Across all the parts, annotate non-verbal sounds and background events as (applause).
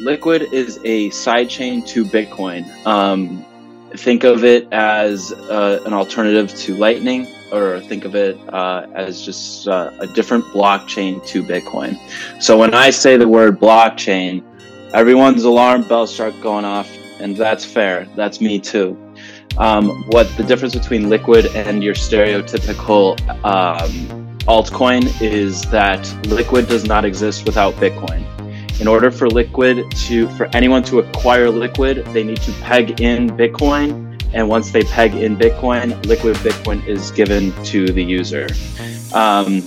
Liquid is a sidechain to Bitcoin. Um, think of it as uh, an alternative to Lightning, or think of it uh, as just uh, a different blockchain to Bitcoin. So when I say the word blockchain, everyone's alarm bells start going off, and that's fair. That's me too. Um, what the difference between Liquid and your stereotypical um, altcoin is that Liquid does not exist without Bitcoin. In order for Liquid to, for anyone to acquire Liquid, they need to peg in Bitcoin. And once they peg in Bitcoin, Liquid Bitcoin is given to the user. Um,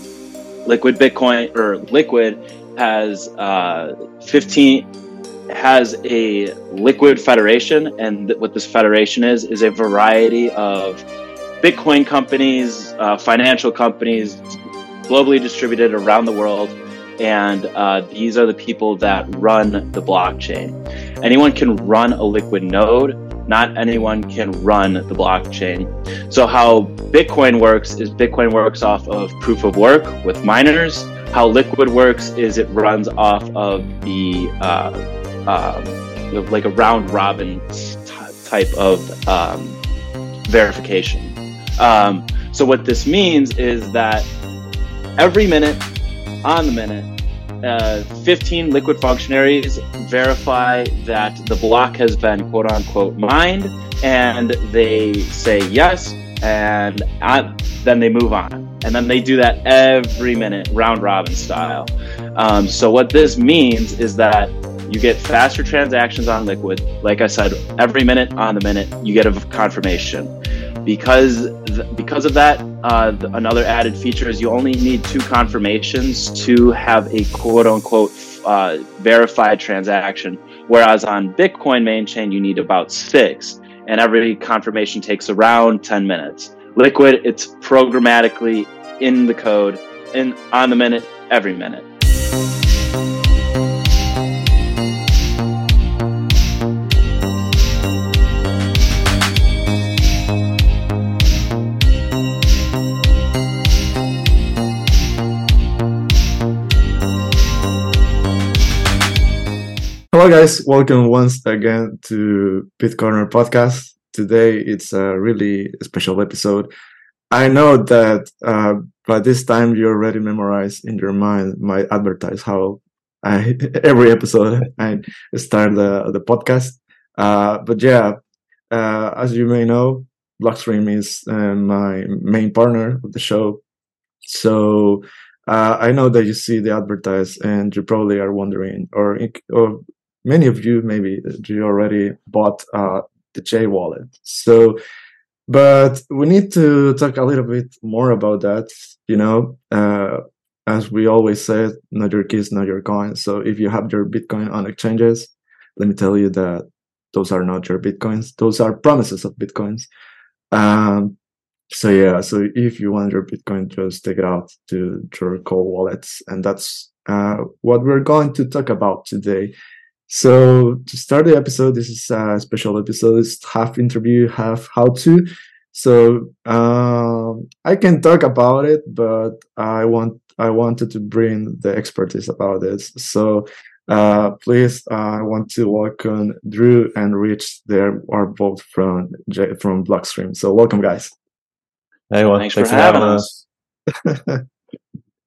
Liquid Bitcoin or Liquid has uh, 15 has a liquid federation, and what this federation is is a variety of Bitcoin companies, uh, financial companies, globally distributed around the world, and uh, these are the people that run the blockchain. Anyone can run a liquid node. Not anyone can run the blockchain. So, how Bitcoin works is Bitcoin works off of proof of work with miners. How Liquid works is it runs off of the uh, um, like a round robin type of um, verification. Um, so what this means is that every minute, on the minute, uh, 15 liquid functionaries verify that the block has been quote unquote mined, and they say yes, and I, then they move on. And then they do that every minute, round robin style. Um, so what this means is that you get faster transactions on Liquid. Like I said, every minute on the minute, you get a confirmation. Because because of that, uh, another added feature is you only need two confirmations to have a quote unquote uh, verified transaction. Whereas on Bitcoin main chain, you need about six, and every confirmation takes around 10 minutes. Liquid, it's programmatically in the code, and on the minute, every minute. Hello, guys. Welcome once again to Bitcoiner podcast. Today it's a really special episode. I know that uh, by this time you already memorized in your mind my advertise how I, (laughs) every episode I start the the podcast. Uh, but yeah, uh, as you may know, Blockstream is uh, my main partner of the show. So uh, I know that you see the advertise and you probably are wondering, or or many of you maybe you already bought uh, the Jade wallet. So, but we need to talk a little bit more about that. You know, uh, as we always say, not your keys, not your coins. So if you have your Bitcoin on exchanges, let me tell you that those are not your Bitcoins. Those are promises of Bitcoins. Um, so yeah, so if you want your Bitcoin, just take it out to your cold wallets, and that's uh, what we're going to talk about today. So to start the episode, this is a special episode. It's half interview, half how to. So um, I can talk about it, but I want I wanted to bring the expertise about this. So uh, please, uh, I want to welcome Drew and Rich. They are both from from Blockstream. So welcome, guys. Hey, well, thanks, thanks for, for, having us. (laughs)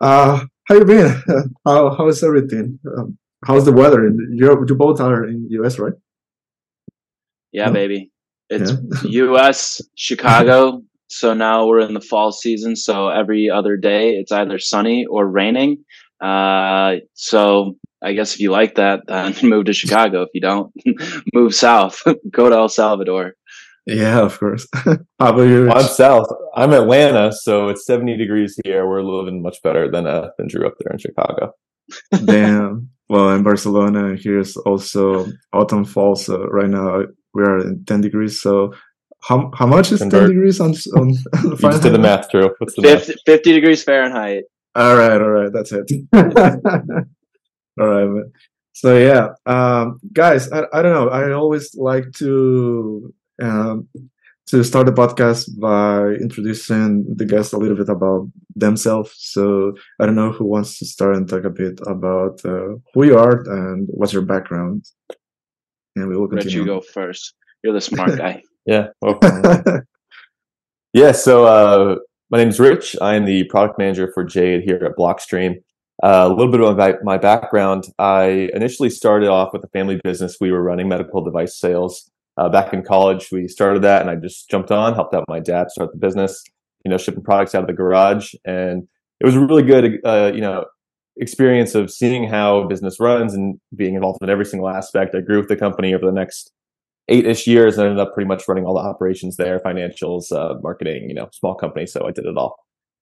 uh, how you been? (laughs) how how's everything? Um, how's the weather? In you you both are in US, right? Yeah, no? baby. It's yeah. (laughs) US, Chicago. so now we're in the fall season. So every other day it's either sunny or raining. Uh, so I guess if you like that, then (laughs) move to Chicago. If you don't, (laughs) move south. Go to El Salvador. Yeah, of course. How about you? I'm south. I'm Atlanta, so it's 70 degrees here. We're living much better than uh, than Drew up there in Chicago. Damn well in barcelona here's also autumn fall so right now we are in 10 degrees so how, how much is 10 degrees on, on, (laughs) on you just did the math drew. What's the 50, math? 50 degrees fahrenheit. All right all right that's it. (laughs) All right so yeah um, guys I, I don't know i always like to um, to start the podcast by introducing the guests a little bit about themselves. So I don't know who wants to start and talk a bit about uh, who you are and what's your background. And we will continue. Rich, you go first. You're the smart (laughs) guy. yeah. (laughs) yeah. So uh, my name is Rich. I am the product manager for Jade here at Blockstream. Uh, a little bit about my, my background. I initially started off with a family business. We were running medical device sales uh, back in college. We started that, and I just jumped on, helped out my dad start the business. You know, shipping products out of the garage, and it was a really good, uh, you know, experience of seeing how business runs and being involved in every single aspect. I grew with the company over the next eight-ish years and ended up pretty much running all the operations there, financials, uh, marketing, you know, small company. So I did it all.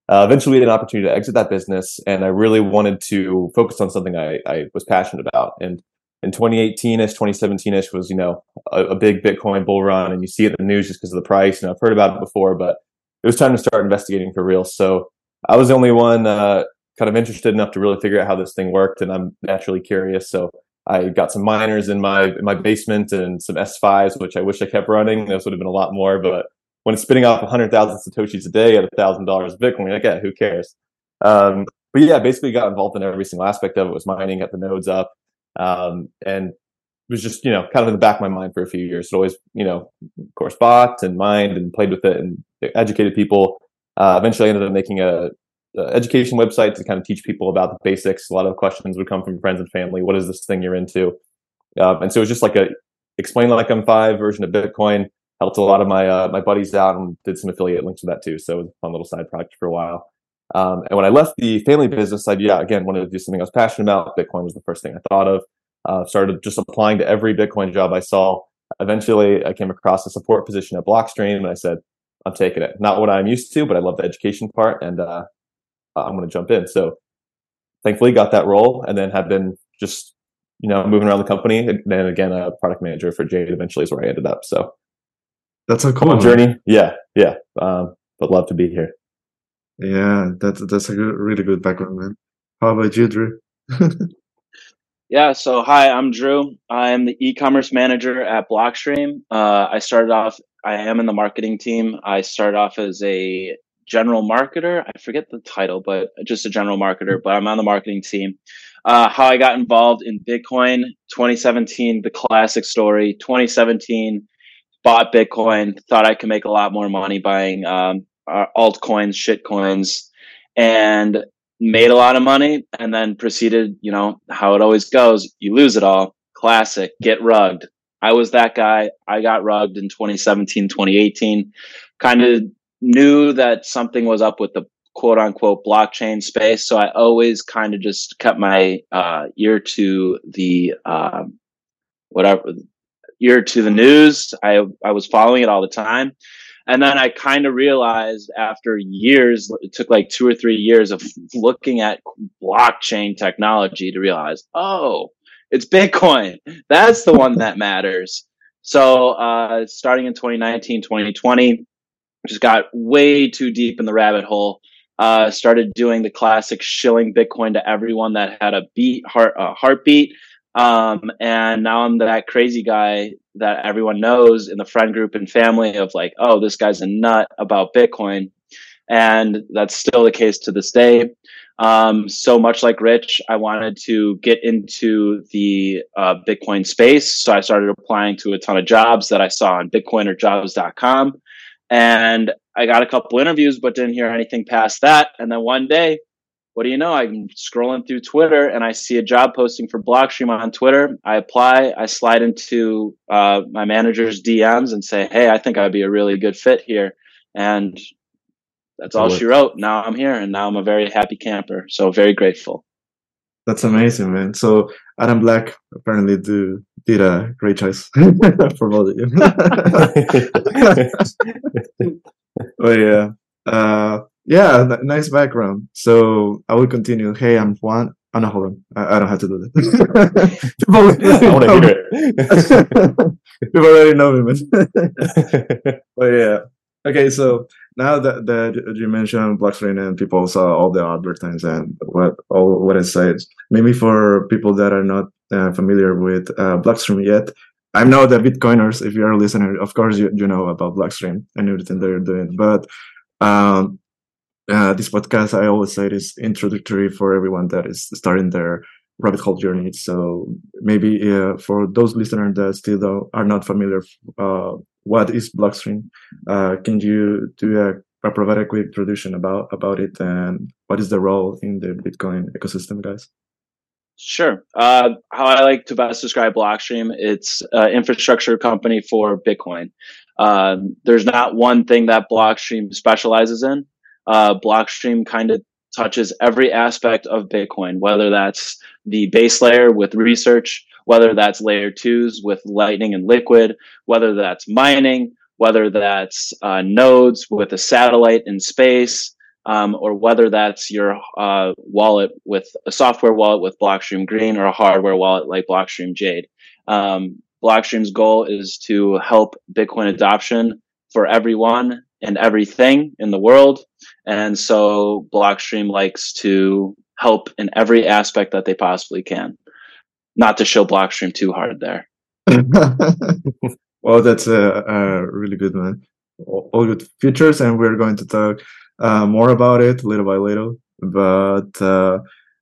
Uh, eventually, we had an opportunity to exit that business, and I really wanted to focus on something I, I was passionate about. And in 2018ish, 2017ish was you know a, a, big Bitcoin bull run, and you see it in the news just because of the price. And I've heard about it before, but it was time to start investigating for real. So I was the only one uh, kind of interested enough to really figure out how this thing worked, and I'm naturally curious. So I got some miners in my in my basement and some S5s, which I wish I kept running. Those would have been a lot more, but when it's spitting off 100,000 satoshis a day at $1,000 Bitcoin, like, yeah, who cares? Um, but yeah, basically got involved in every single aspect of it. Was mining, got the nodes up, um, and it was just you know kind of in the back of my mind for a few years. So always you know, of course, bought and mined and played with it and educated people. Uh, eventually, I ended up making a, a, education website to kind of teach people about the basics. A lot of questions would come from friends and family. What is this thing you're into? Um, and so it was just like a explain like I'm five version of Bitcoin helped a lot of my uh, my buddies out and did some affiliate links with that too. So it was a fun little side project for a while. Um, and when I left the family business, I yeah again wanted to do something I was passionate about. Bitcoin was the first thing I thought of. Uh, started just applying to every Bitcoin job I saw. Eventually, I came across a support position at Blockstream, and I said, "I'm taking it." Not what I'm used to, but I love the education part, and uh, I'm going to jump in. So, thankfully, got that role, and then have been just you know moving around the company. And then again, a product manager for Jade eventually is where I ended up. So that's a cool journey. Yeah, yeah. Um, but love to be here. Yeah, that's that's a good, really good background, man. How about you, Drew? (laughs) yeah. So hi, I'm Drew. I'm the e-commerce manager at Blockstream. Uh, I started off. I am in the marketing team. I started off as a general marketer. I forget the title, but just a general marketer. But I'm on the marketing team. Uh, how I got involved in Bitcoin 2017, the classic story. 2017 bought Bitcoin, thought I could make a lot more money buying um, uh, altcoins, shitcoins, and made a lot of money. And then proceeded, you know, how it always goes: you lose it all. Classic, get rugged. I was that guy. I got rugged in 2017, 2018. Kind of knew that something was up with the quote unquote blockchain space. So I always kind of just kept my uh, ear to the um, whatever ear to the news. I I was following it all the time. And then I kind of realized after years, it took like two or three years of looking at blockchain technology to realize, oh, it's Bitcoin. That's the one that matters. So, uh, starting in 2019, 2020, just got way too deep in the rabbit hole. Uh, started doing the classic shilling Bitcoin to everyone that had a beat, heart, a heartbeat. Um, and now I'm that crazy guy that everyone knows in the friend group and family of like, oh, this guy's a nut about Bitcoin. And that's still the case to this day. Um, so much like Rich, I wanted to get into the uh, Bitcoin space. So I started applying to a ton of jobs that I saw on bitcoinerjobs.com. And I got a couple interviews, but didn't hear anything past that. And then one day what do you know? I'm scrolling through Twitter and I see a job posting for Blockstream on Twitter. I apply, I slide into uh, my manager's DMs and say, Hey, I think I'd be a really good fit here. And that's all she wrote. Now I'm here and now I'm a very happy camper. So very grateful. That's amazing, man. So Adam Back apparently do did a great choice (laughs) for both of you. (laughs) (laughs) oh yeah. Uh, yeah, nice background. So I will continue. Hey, I'm Juan. Oh no, hold on. I, I don't have to do that. (laughs) (laughs) People I want to hear it. (laughs) People already know me, man. but yeah. Okay, so now that, that you mentioned blockchain and people saw all the advertisements and what all what it says, maybe for people that are not uh, familiar with uh, Blockstream yet, I know that Bitcoiners, if you are a listener, of course you, you know about Blockstream and everything they're doing. But um, uh, this podcast, I always say, is introductory for everyone that is starting their rabbit hole journey. So maybe uh, for those listeners that still are not familiar, uh, what is Blockstream? Uh, can you do a, a, provide a quick introduction about about it and what is the role in the Bitcoin ecosystem, guys? Sure. Uh, how I like to best describe Blockstream, it's an infrastructure company for Bitcoin. Um, there's not one thing that Blockstream specializes in. Uh, Blockstream kind of touches every aspect of Bitcoin, whether that's the base layer with research, whether that's layer twos with Lightning and Liquid, whether that's mining, whether that's uh, nodes with a satellite in space, um, or whether that's your uh, wallet with a software wallet with Blockstream Green or a hardware wallet like Blockstream Jade. Um, Blockstream's goal is to help Bitcoin adoption for everyone and everything in the world. And so Blockstream likes to help in every aspect that they possibly can. Not to show Blockstream too hard there. (laughs) well, that's a, a, really good one. All good features, and we're going to talk uh, more about it little by little. But uh,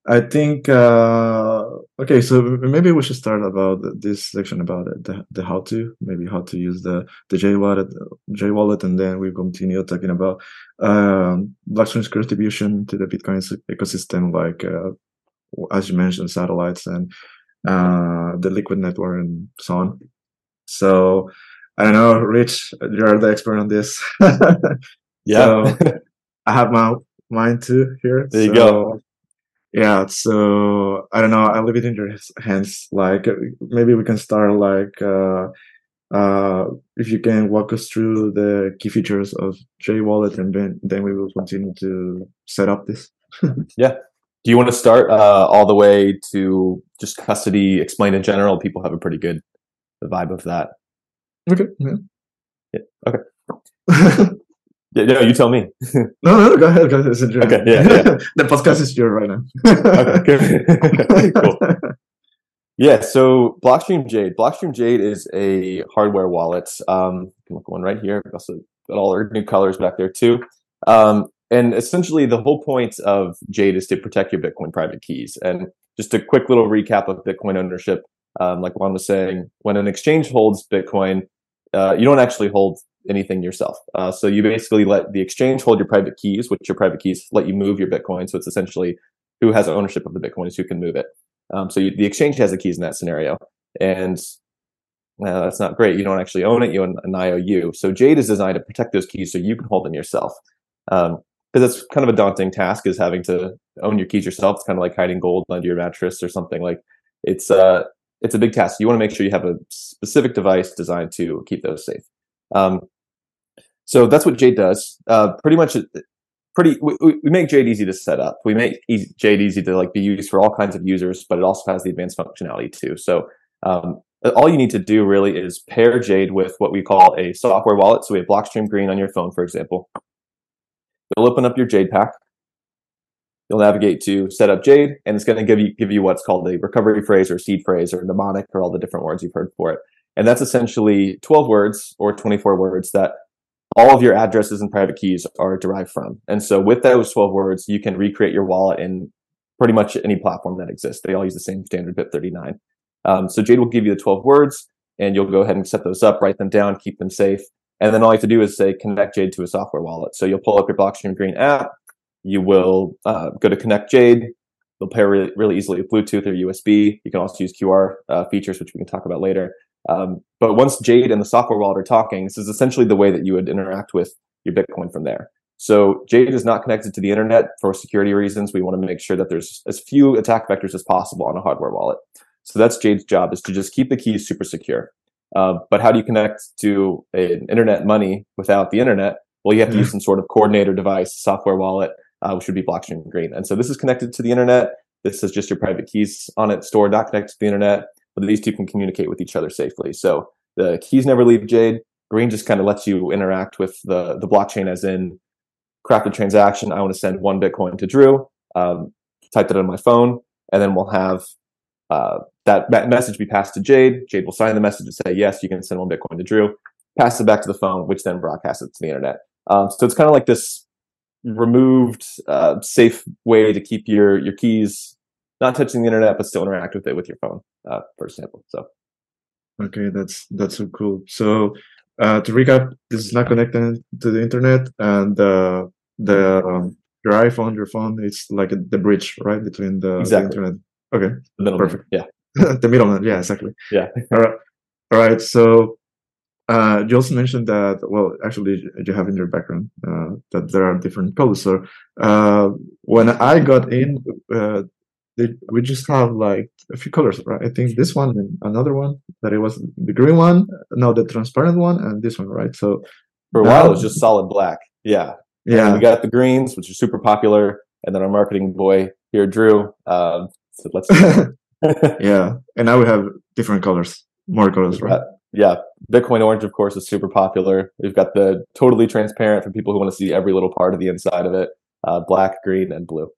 I think uh, okay, so maybe we should start about this section about the, the how to, maybe how to use the the Jade wallet, Jade wallet, and then we continue talking about um, Blockstream's contribution to the Bitcoin ecosystem, like uh, as you mentioned, satellites and uh, the Liquid network and so on. So I don't know, Rich, you're the expert on this. (laughs) yeah, so, I have my mind too here. There you go yeah so i don't know i leave it in your hands like maybe we can start like uh uh if you can walk us through the key features of Jade wallet and then then we will continue to set up this. (laughs) Yeah. Do you want to start uh all the way to just custody explain in general? People have a pretty good vibe of that. Okay yeah, yeah okay (laughs) Yeah, no, you tell me. no, no, go ahead. Go ahead. Okay, yeah, yeah. (laughs) the podcast is yours right now. (laughs) okay, cool. Yeah, so Blockstream Jade. Blockstream Jade is a hardware wallet. Um, you can look one right here. Also got all our new colors back there too. Um, and essentially, the whole point of Jade is to protect your Bitcoin private keys. And just a quick little recap of Bitcoin ownership. Um, like Juan was saying, when an exchange holds Bitcoin, uh, you don't actually hold anything yourself. Uh, so you basically let the exchange hold your private keys, which your private keys let you move your Bitcoin. So it's essentially who has ownership of the Bitcoin is who can move it. Um, so you, the exchange has the keys in that scenario, and uh, that's not great. You don't actually own it. You own an IOU. So Jade is designed to protect those keys so you can hold them yourself. Um, because it's kind of a daunting task is having to own your keys yourself. It's kind of like hiding gold under your mattress or something. Like it's uh it's a big task. You want to make sure you have a specific device designed to keep those safe. Um, so that's what Jade does. Uh, pretty much, pretty. We, we, make Jade easy to set up. We make easy, Jade easy to like be used for all kinds of users, but it also has the advanced functionality too. So um, all you need to do really is pair Jade with what we call a software wallet. So we have Blockstream Green on your phone, for example. You'll open up your Jade pack. You'll navigate to set up Jade, and it's going to give you give you what's called a recovery phrase or seed phrase or mnemonic or all the different words you've heard for it. And that's essentially 12 words or 24 words that all of your addresses and private keys are derived from. And so with those 12 words, you can recreate your wallet in pretty much any platform that exists. They all use the same standard BIP 39. Um, so Jade will give you the 12 words and you'll go ahead and set those up, write them down, keep them safe. And then all you have to do is say connect Jade to a software wallet. So you'll pull up your Blockstream Green app. You will uh, go to connect Jade. They'll pair really, really easily with Bluetooth or USB. You can also use QR uh, features, which we can talk about later. Um, but once Jade and the software wallet are talking, this is essentially the way that you would interact with your Bitcoin from there. So Jade is not connected to the internet for security reasons. We want to make sure that there's as few attack vectors as possible on a hardware wallet. So that's Jade's job is to just keep the keys super secure. Uh, but how do you connect to an internet money without the internet? Well, you have to use some sort of coordinator device, software wallet, uh, which would be Blockstream Green. And so this is connected to the internet. This is just your private keys on it stored, not connected to the internet but these two can communicate with each other safely. So the keys never leave Jade. Green just kind of lets you interact with the, the blockchain as in craft a transaction. I want to send one Bitcoin to Drew, um, type that on my phone, and then we'll have uh, that, message be passed to Jade. Jade will sign the message and say, yes, you can send one Bitcoin to Drew, pass it back to the phone, which then broadcasts it to the internet. Um, so it's kind of like this removed, uh, safe way to keep your, your keys not touching the internet, but still interact with it with your phone, uh, for example. So. Okay, that's that's so cool. So uh, to recap, this is not connected to the internet, and uh, the um, your iPhone, your phone, it's like the bridge, right, between the, exactly. the internet. Okay, the perfect. Yeah, (laughs) the middleman. Yeah, exactly. Yeah. (laughs) all right. All right. So uh, you also mentioned that. Well, actually, you have in your background uh, that there are different colors. So uh, when I got in, uh, we just have like a few colors, right? I think this one and another one that it was the green one, no, the transparent one, and this one, right? So for a while, it was just solid black. Yeah, yeah. we got the greens, which are super popular, and then our marketing boy here, Drew, um, said, "Let's." (laughs) (laughs) yeah, and now we have different colors, more colors, right? Uh, yeah, Bitcoin Orange, of course, is super popular. We've got the totally transparent for people who want to see every little part of the inside of it. Uh, black, green, and blue.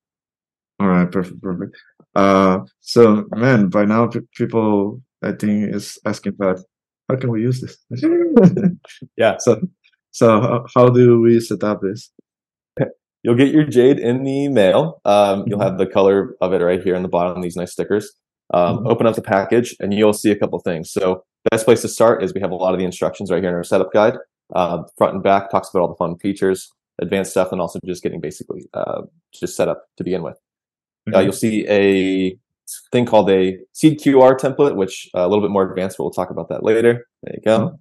All right, perfect, perfect. Uh, so man, by now people I think is asking that how can we use this? (laughs) yeah. So, so how do we set up this? You'll get your jade in the mail. Um, you'll mm-hmm. have the color of it right here on the bottom. These nice stickers. Um, mm-hmm. Open up the package, and you'll see a couple things. So, best place to start is we have a lot of the instructions right here in our setup guide. Uh, front and back talks about all the fun features, advanced stuff, and also just getting basically uh, just set up to begin with. Uh, mm-hmm. Uh, you'll see a thing called a seed QR template, which uh, a little bit more advanced, but we'll talk about that later. There you go. Mm-hmm.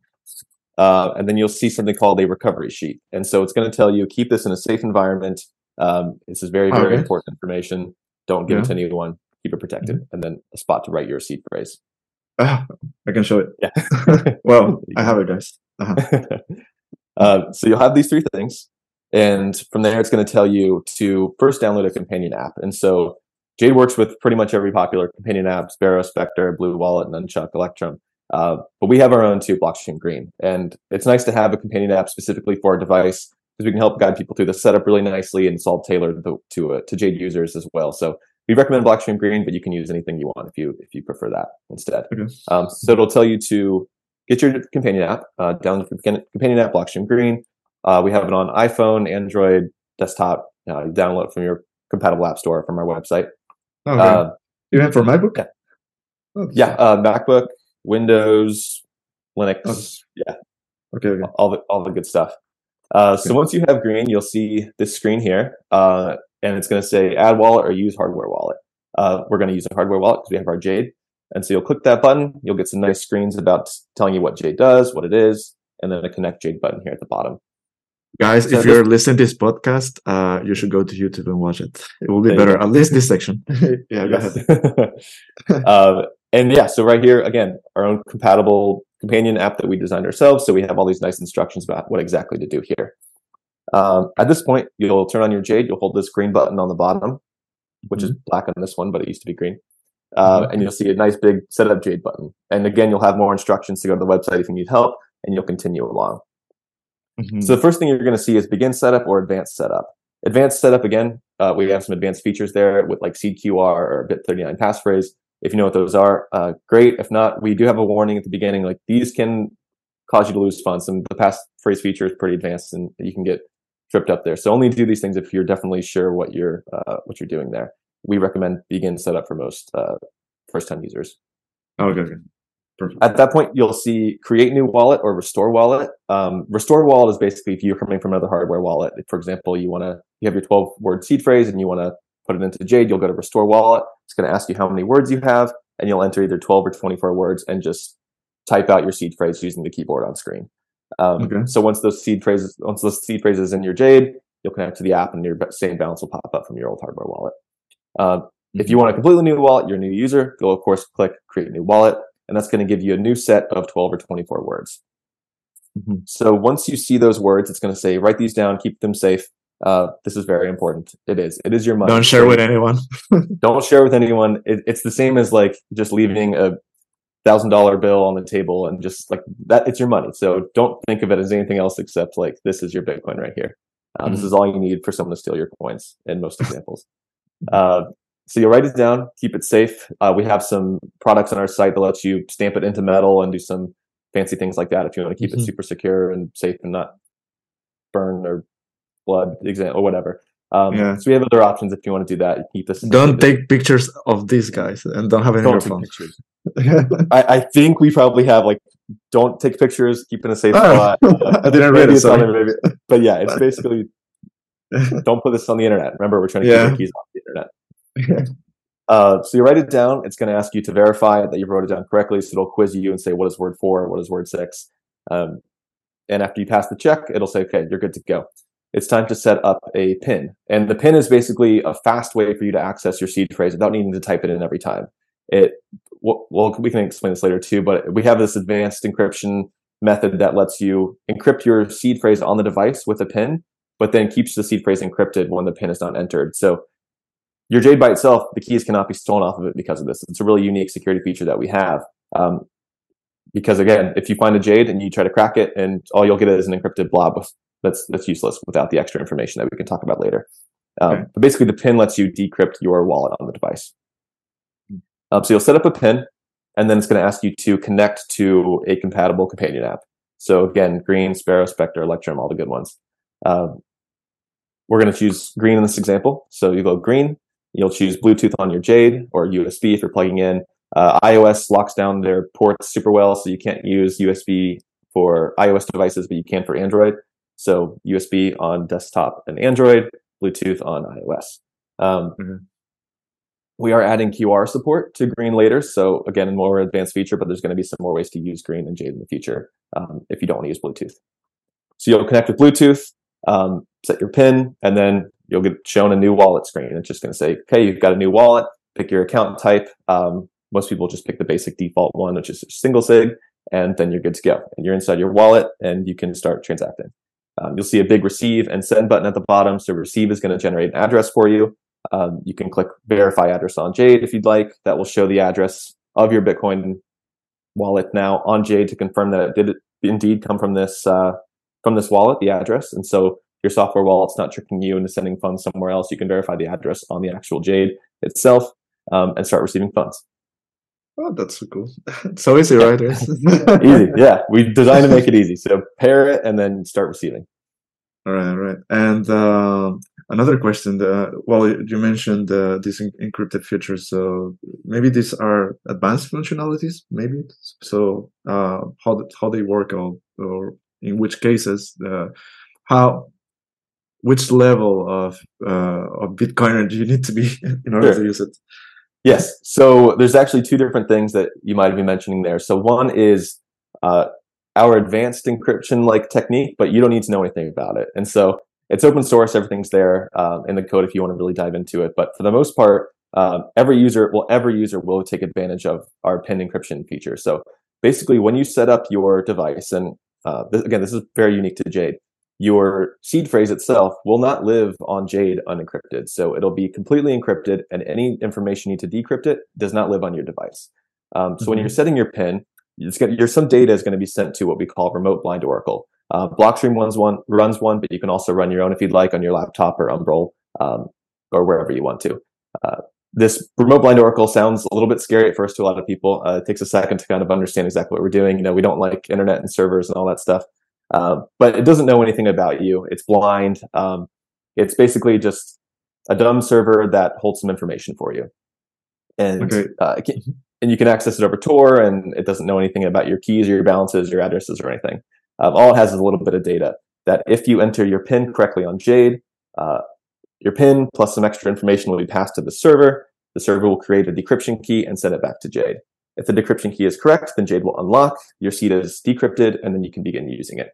Uh, and then you'll see something called a recovery sheet. And so it's going to tell you keep this in a safe environment. Um, this is very, very okay. important information. Don't give yeah. it to anyone. Keep it protected. Mm-hmm. And then a spot to write your seed phrase. Ah, I can show it. Yeah. (laughs) well, (laughs) I have it, guys. Uh-huh. (laughs) uh, so you'll have these three things. And from there, it's going to tell you to first download a companion app. And so Jade works with pretty much every popular companion app, Sparrow, Specter, Blue Wallet, Nunchuk, Electrum. Uh, but we have our own too, Blockstream Green. And it's nice to have a companion app specifically for our device because we can help guide people through the setup really nicely and it's all tailored to, to, uh, to Jade users as well. So we recommend Blockstream Green, but you can use anything you want if you if you prefer that instead. Okay. Um, so it'll tell you to get your companion app, uh, download the companion app, Blockstream Green. Uh, we have it on iPhone, Android, desktop. Uh, download from your compatible app store from our website. Okay. Uh, Even for MacBook? Yeah. Oh, yeah, uh, MacBook, Windows, Linux. Oh. Yeah. Okay, okay. All the all the good stuff. Uh, okay. So once you have green, you'll see this screen here, uh, and it's going to say add wallet or use hardware wallet. Uh, we're going to use a hardware wallet because we have our Jade. And so you'll click that button. You'll get some nice screens about telling you what Jade does, what it is, and then a connect Jade button here at the bottom. Guys, so if you're listening to this podcast, uh, you should go to YouTube and watch it. It will be better, at least this section. (laughs) yeah, go ahead. um, (laughs) and yeah, so right here, again, our own compatible companion app that we designed ourselves. So we have all these nice instructions about what exactly to do here. Um, at this point, you'll turn on your Jade. You'll hold this green button on the bottom, which mm-hmm. is black on this one, but it used to be green. Uh, mm-hmm. And you'll see a nice big setup Jade button. And again, you'll have more instructions to go to the website if you need help, and you'll continue along. Mm-hmm. So the first thing you're going to see is begin setup or advanced setup. Advanced setup, again, uh, we have some advanced features there with like seed QR or BIP39 passphrase. If you know what those are, uh, great. If not, we do have a warning at the beginning, like these can cause you to lose funds. And the passphrase feature is pretty advanced and you can get tripped up there. So only do these things if you're definitely sure what you're, uh, what you're doing there. We recommend begin setup for most, uh, first time users. Okay. okay. Perfect. At that point, you'll see create new wallet or restore wallet. Um, restore wallet is basically if you're coming from another hardware wallet. For example, you want to you have your 12 word seed phrase and you want to put it into Jade. You'll go to restore wallet. It's going to ask you how many words you have, and you'll enter either 12 or 24 words and just type out your seed phrase using the keyboard on screen. Um, okay. So once those seed phrases, once those seed phrases in your Jade, you'll connect to the app, and your same balance will pop up from your old hardware wallet. Uh, if you want a completely new wallet, you're a new user, go of course click create new wallet and that's going to give you a new set of 12 or 24 words. Mm-hmm. So once you see those words, it's going to say, write these down, keep them safe. Uh, this is very important. It is. It is your money. Don't share with anyone. (laughs) don't share with anyone. It, it's the same as like just leaving a thousand dollar bill on the table and just like that. It's your money. So don't think of it as anything else except like this is your Bitcoin right here. Um, mm-hmm. This is all you need for someone to steal your coins in most (laughs) examples. Uh, so you'll write it down, keep it safe. Uh, we have some products on our site that lets you stamp it into metal and do some fancy things like that if you want to keep mm-hmm. it super secure and safe and not burn or blood exam or whatever. Um, yeah. So we have other options if you want to do that. You keep this. Don't take pictures of these guys and don't have any don't Pictures. I, I, think we probably have like don't take pictures, keep in a safe oh, spot. (laughs) I didn't read it. Sorry. Maybe, but yeah, it's (laughs) basically (laughs) don't put this on the internet. Remember, we're trying to yeah. keep the keys off the internet. Uh, so you write it down. It's going to ask you to verify that you wrote it down correctly. So it'll quiz you and say, what is word four? What is word six? Um, and after you pass the check, it'll say, okay, you're good to go. It's time to set up a pin. And the pin is basically a fast way for you to access your seed phrase without needing to type it in every time. It, well, we can explain this later too, but we have this advanced encryption method that lets you encrypt your seed phrase on the device with a pin, but then keeps the seed phrase encrypted when the pin is not entered. So your Jade by itself, the keys cannot be stolen off of it because of this. It's a really unique security feature that we have. Um, because again, if you find a Jade and you try to crack it, and all you'll get is an encrypted blob that's that's useless without the extra information that we can talk about later. Um, okay. But basically, the pin lets you decrypt your wallet on the device. Um, so you'll set up a pin, and then it's going to ask you to connect to a compatible companion app. So again, Green, Sparrow, Specter, Electrum, all the good ones. Um, we're going to choose green in this example. So you go green, You'll choose Bluetooth on your Jade or USB if you're plugging in. Uh, iOS locks down their ports super well, so you can't use USB for iOS devices, but you can for Android. So USB on desktop and Android, Bluetooth on iOS. Um, mm-hmm. We are adding QR support to Green later. So again, a more advanced feature, but there's going to be some more ways to use Green and Jade in the future um, if you don't want to use Bluetooth. So you'll connect with Bluetooth, um, set your PIN, and then you'll get shown a new wallet screen. It's just going to say, okay, you've got a new wallet, pick your account type. Um, most people just pick the basic default one, which is single sig, and then you're good to go. And you're inside your wallet and you can start transacting. Um, you'll see a big receive and send button at the bottom. So receive is going to generate an address for you. Um, you can click verify address on Jade if you'd like. That will show the address of your Bitcoin wallet now on Jade to confirm that it did indeed come from this uh, from this wallet, the address. And so your software wallet's not tricking you into sending funds somewhere else. You can verify the address on the actual Jade itself um, and start receiving funds. Oh, that's so cool. (laughs) so easy, right? (laughs) easy, yeah. We designed to make it easy. So pair it and then start receiving. All right, all right. And uh, another question. Uh, well, you mentioned uh, these encrypted features. So maybe these are advanced functionalities. Maybe so. Uh, how how they work, or, or in which cases? Uh, how which level of uh, of Bitcoiner do you need to be (laughs) in order sure. to use it? Yes. So there's actually two different things that you might be mentioning there. So one is uh, our advanced encryption like technique, but you don't need to know anything about it. And so it's open source. Everything's there um, in the code if you want to really dive into it. But for the most part, um, every user, well, every user will take advantage of our pin encryption feature. So basically, when you set up your device, and uh, this, again, this is very unique to Jade your seed phrase itself will not live on Jade unencrypted. So it'll be completely encrypted, and any information you need to decrypt it does not live on your device. Um, so mm-hmm. when you're setting your PIN, gonna, your some data is going to be sent to what we call remote blind oracle. Uh, Blockstream runs one, runs one, but you can also run your own if you'd like on your laptop or Umbrel um, or wherever you want to. Uh, this remote blind oracle sounds a little bit scary at first to a lot of people. Uh, it takes a second to kind of understand exactly what we're doing. You know, we don't like internet and servers and all that stuff. Um, but it doesn't know anything about you. It's blind. Um, it's basically just a dumb server that holds some information for you, and okay. uh, can, and you can access it over Tor, and it doesn't know anything about your keys or your balances, your addresses, or anything. Um, all it has is a little bit of data that if you enter your PIN correctly on Jade, uh, your PIN plus some extra information will be passed to the server. The server will create a decryption key and send it back to Jade. If the decryption key is correct, then Jade will unlock, your seed is decrypted, and then you can begin using it.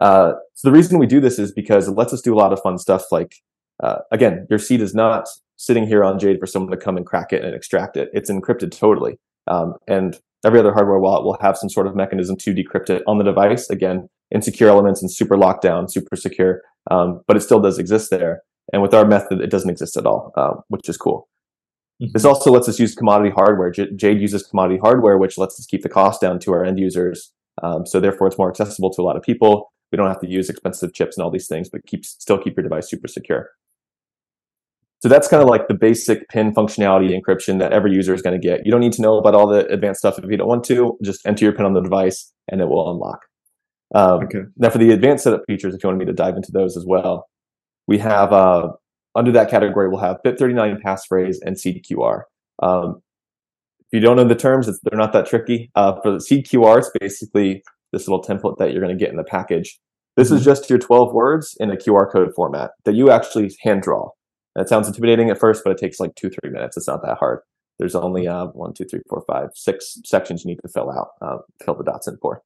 Uh, so the reason we do this is because it lets us do a lot of fun stuff like, uh, again, your seed is not sitting here on Jade for someone to come and crack it and extract it. It's encrypted totally. Um, and every other hardware wallet will have some sort of mechanism to decrypt it on the device. Again, insecure elements and super lockdown, super secure, um, but it still does exist there. And with our method, it doesn't exist at all, uh, which is cool. Mm-hmm. This also lets us use commodity hardware. J- Jade uses commodity hardware, which lets us keep the cost down to our end users. Um, so therefore, it's more accessible to a lot of people. We don't have to use expensive chips and all these things, but keep still keep your device super secure. So that's kind of like the basic PIN functionality encryption that every user is going to get. You don't need to know about all the advanced stuff if you don't want to. Just enter your PIN on the device and it will unlock. Um, okay. Now, for the advanced setup features, if you want me to dive into those as well, we have uh, under that category, we'll have BIP39 passphrase and QR. Um, if you don't know the terms, they're not that tricky. Uh, for the QR, it's basically this little template that you're going to get in the package. This is mm-hmm. just your 12 words in a QR code format that you actually hand draw. That sounds intimidating at first, but it takes like two, three minutes. It's not that hard. There's only uh, one, two, three, four, five, six sections you need to fill out, uh, fill the dots in for.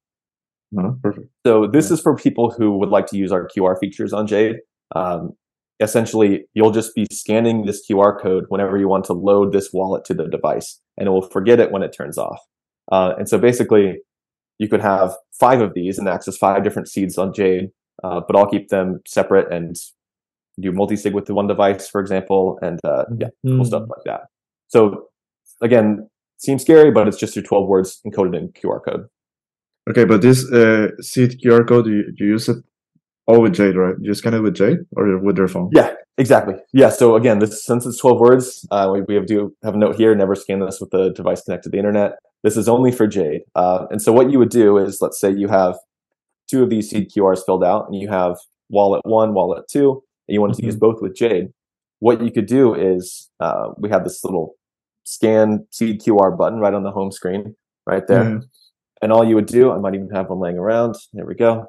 Oh, perfect. So this yeah. is for people who would like to use our QR features on Jade. Um, essentially, you'll just be scanning this QR code whenever you want to load this wallet to the device, and it will forget it when it turns off. Uh, and so basically, you could have five of these and access five different seeds on Jade, uh, but I'll keep them separate and do multi-sig with the one device, for example, and uh, yeah, mm. cool stuff like that. So again, seems scary, but it's just your 12 words encoded in QR code. Okay, but this uh, seed QR code, you, you use it all with Jade, right? You scan it with Jade or with their phone? Yeah, exactly. Yeah. So again, this since it's 12 words, uh, we, we have to have a note here: never scan this with the device connected to the internet. This is only for Jade. Uh, and so what you would do is, let's say you have two of these seed QRs filled out, and you have wallet one, wallet two, and you wanted mm-hmm. to use mm-hmm. both with Jade. What you could do is uh, we have this little scan seed QR button right on the home screen, right there. Mm-hmm. And all you would do, I might even have one laying around. There we go.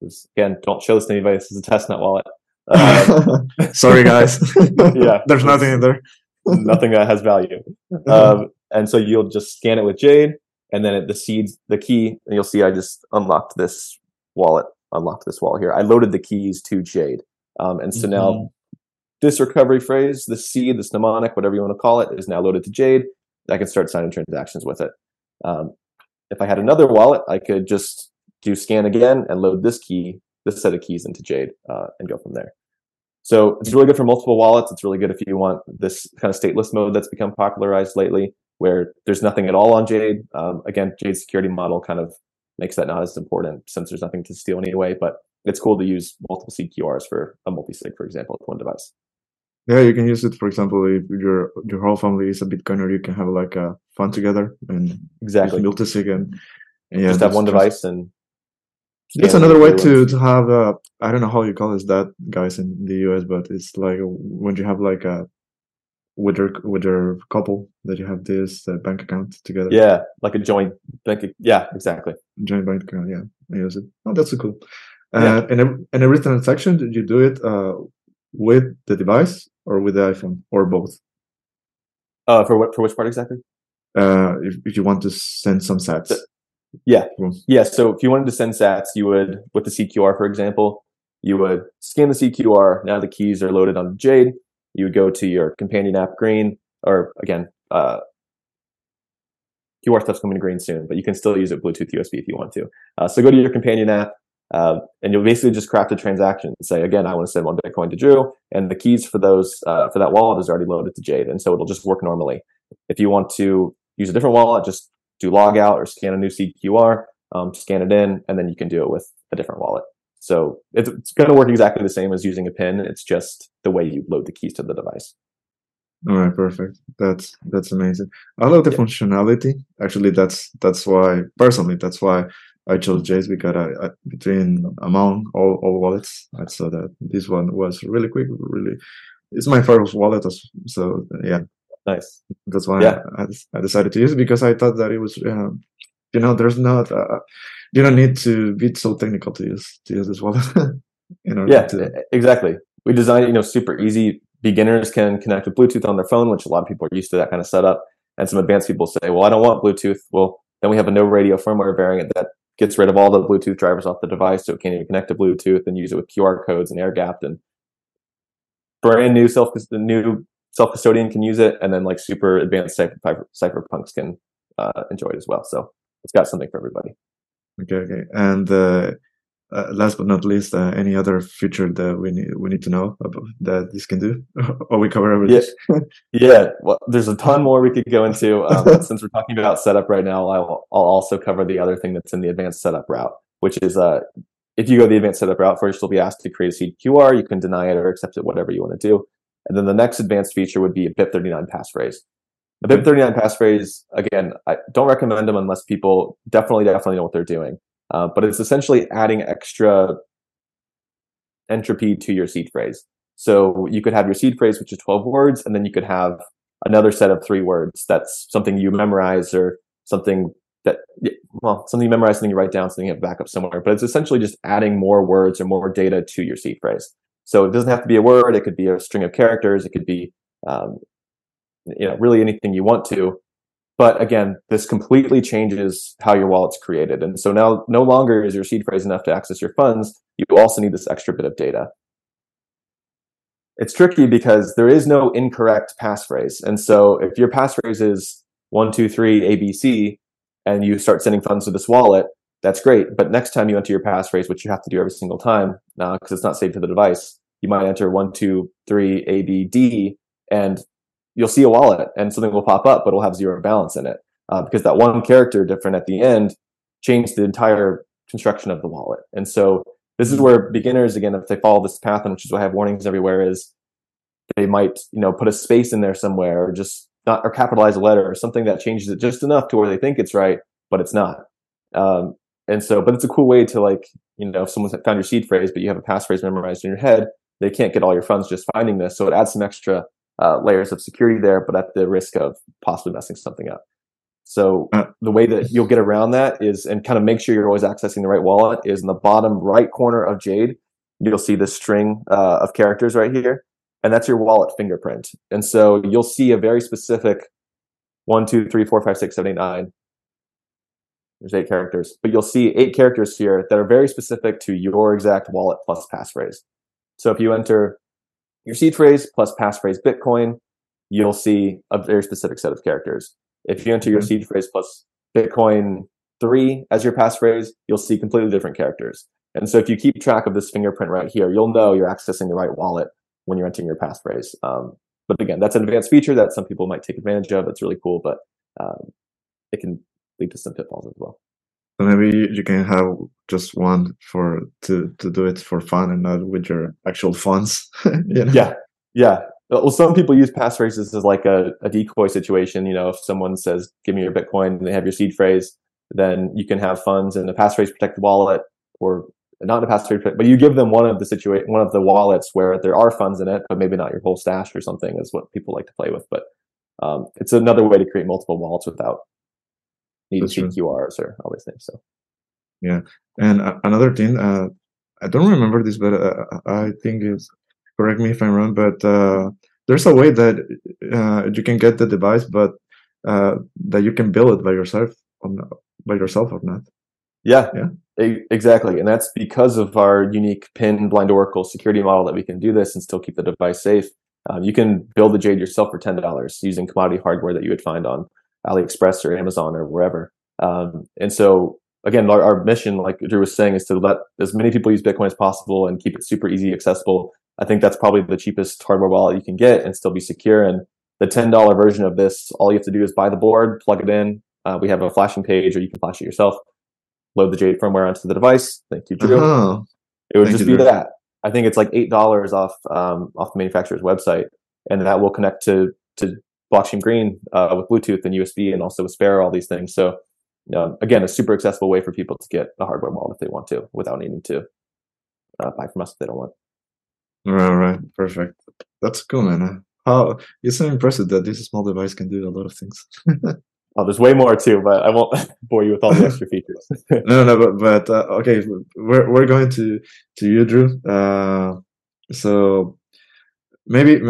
This, again, don't show this to anybody. This is a testnet wallet. Um, (laughs) Sorry, guys. (laughs) yeah, (laughs) there's nothing in there. nothing that has value. Um, and so you'll just scan it with Jade, and then the seeds, the key, and you'll see I just unlocked this wallet, unlocked this wallet here. I loaded the keys to Jade. Um, and so mm-hmm. now this recovery phrase, the seed, this mnemonic, whatever you want to call it, is now loaded to Jade. I can start signing transactions with it. Um, if I had another wallet, I could just do scan again and load this key, this set of keys into Jade, uh, and go from there. So it's really good for multiple wallets. It's really good if you want this kind of stateless mode that's become popularized lately where there's nothing at all on Jade. Um, again, Jade's security model kind of makes that not as important since there's nothing to steal anyway. But it's cool to use multiple seed QRs for a multi-sig, for example, with one device. Yeah, you can use it. For example, if your your whole family is a Bitcoiner, you can have like a fun together and exactly multi-sig and, and yeah, just have one device and. It's another way to to have a I don't know how you call this that guys in the US, but it's like when you have like a with your with your couple that you have this uh, bank account together. Yeah, like a joint bank. Yeah, exactly. Joint bank account. Yeah, I use it. Oh, that's so cool. Uh, yeah. And every, and every transaction, did you do it uh, with the device or with the iPhone or both? Uh, for what? For which part exactly? Uh, if, if you want to send some sats. Yeah, yeah. So if you wanted to send sats, you would with the seed QR, for example, you would scan the seed QR. Now the keys are loaded on Jade you would go to your companion app green, or again, uh, QR stuff's coming to green soon, but you can still use it Bluetooth USB if you want to. Uh, so go to your companion app, uh, and you'll basically just craft a transaction and say, again, I want to send one Bitcoin to Drew, and the keys for those uh, for that wallet is already loaded to Jade, and so it'll just work normally. If you want to use a different wallet, just do log out or scan a new seed QR, um, scan it in, and then you can do it with a different wallet. So it's, it's going to work exactly the same as using a pin. It's just the way you load the keys to the device. All right, perfect. That's that's amazing. I love the yeah. functionality. Actually, that's that's why personally that's why I chose Jade's because I, I, between among all, all wallets, I saw that this one was really quick. Really, it's my first wallet, so yeah. Nice. That's why yeah. I, I, decided to use it because I thought that it was, uh, you know, there's not. Uh, you don't need to be so technical to use to use this wallet. (laughs) yeah, to... exactly. We designed it, you know, super easy. Beginners can connect with Bluetooth on their phone, which a lot of people are used to that kind of setup. And some advanced people say, well, I don't want Bluetooth. Well, then we have a no radio firmware variant that gets rid of all the Bluetooth drivers off the device, so it can't even connect to Bluetooth and use it with QR codes and air gapped and brand new self new self custodian can use it, and then like super advanced cypher, cypherpunks can uh, enjoy it as well. So it's got something for everybody. Okay, okay. And uh, uh, last but not least, uh, any other feature that we need we need to know about that this can do, (laughs) or we cover everything? Yeah, yeah. Well, there's a ton more we could go into. Um, (laughs) since we're talking about setup right now, I'll, I'll also cover the other thing that's in the advanced setup route, which is uh, if you go the advanced setup route first, you'll be asked to create a seed QR. You can deny it or accept it, whatever you want to do. And then the next advanced feature would be a BIP39 passphrase. The BIP39 passphrase, again, I don't recommend them unless people definitely, definitely know what they're doing. Uh, but it's essentially adding extra entropy to your seed phrase. So you could have your seed phrase, which is 12 words, and then you could have another set of three words. That's something you memorize or something that, well, something you memorize, something you write down, something you have backup somewhere. But it's essentially just adding more words or more data to your seed phrase. So it doesn't have to be a word. It could be a string of characters. It could be, um, you know, really anything you want to. But again, this completely changes how your wallet's created. And so now no longer is your seed phrase enough to access your funds. You also need this extra bit of data. It's tricky because there is no incorrect passphrase. And so if your passphrase is one, two, three, ABC, and you start sending funds to this wallet, that's great. But next time you enter your passphrase, which you have to do every single time now because it's not saved to the device, you might enter one, two, three, A, B, D, and you'll see a wallet and something will pop up, but it'll have zero balance in it uh, because that one character different at the end changed the entire construction of the wallet. And so this is where beginners, again, if they follow this path, and which is why I have warnings everywhere, is they might, you know, put a space in there somewhere or just not, or capitalize a letter or something that changes it just enough to where they think it's right, but it's not. Um, and so, but it's a cool way to like, you know, if someone's found your seed phrase, but you have a passphrase memorized in your head, they can't get all your funds just finding this. So it adds some extra uh, layers of security there, but at the risk of possibly messing something up. So uh, the way that you'll get around that is, and kind of make sure you're always accessing the right wallet, is in the bottom right corner of Jade. You'll see this string uh, of characters right here, and that's your wallet fingerprint. And so you'll see a very specific one, two, three, four, five, six, seven, eight, nine. There's eight characters, but you'll see eight characters here that are very specific to your exact wallet plus passphrase. So if you enter your seed phrase plus passphrase Bitcoin, you'll see a very specific set of characters. If you enter your mm-hmm. seed phrase plus Bitcoin three as your passphrase, you'll see completely different characters. And so if you keep track of this fingerprint right here, you'll know you're accessing the right wallet when you're entering your passphrase. Um, but again, that's an advanced feature that some people might take advantage of. It's really cool, but um, it can lead to some pitfalls as well. So maybe you can have just one for to to do it for fun and not with your actual funds. (laughs) you know? Yeah, yeah. Well, some people use passphrases as like a, a decoy situation. You know, if someone says, "Give me your Bitcoin," and they have your seed phrase, then you can have funds in a passphrase protect the wallet or not a passphrase, but you give them one of the situation, one of the wallets where there are funds in it, but maybe not your whole stash or something is what people like to play with. But um, it's another way to create multiple wallets without need That's to see true. QRs or all these things. So, yeah. And uh, another thing, uh, I don't remember this, but uh, I think it's correct me if I'm wrong, but uh, there's a way that uh, you can get the device, but uh, that you can build it by yourself, or not, by yourself or not. Yeah, yeah, exactly, and that's because of our unique PIN blind oracle security model that we can do this and still keep the device safe. Um, you can build the Jade yourself for ten dollars using commodity hardware that you would find on AliExpress or Amazon or wherever. Um, and so again, our, our, mission, like Drew was saying, is to let as many people use Bitcoin as possible and keep it super easy, accessible. I think that's probably the cheapest hardware wallet you can get and still be secure. And the $10 version of this, all you have to do is buy the board, plug it in. Uh, we have a flashing page or you can flash it yourself, load the Jade firmware onto the device. Thank you, Drew. Uh-huh. It would Thank just be Drew. that. I think it's like $8 off, um, off the manufacturer's website and that will connect to, to blockstream green uh, with Bluetooth and USB and also with Sparrow, all these things. So um, again, a super accessible way for people to get a hardware wallet if they want to without needing to uh, buy from us if they don't want. Right, right, perfect. That's cool, man. How it's so impressive that this small device can do a lot of things. (laughs) oh, there's way more too, but I won't (laughs) bore you with all the extra (laughs) features. no, no, but but uh, okay, we're we're going to to you, Drew. Uh, so maybe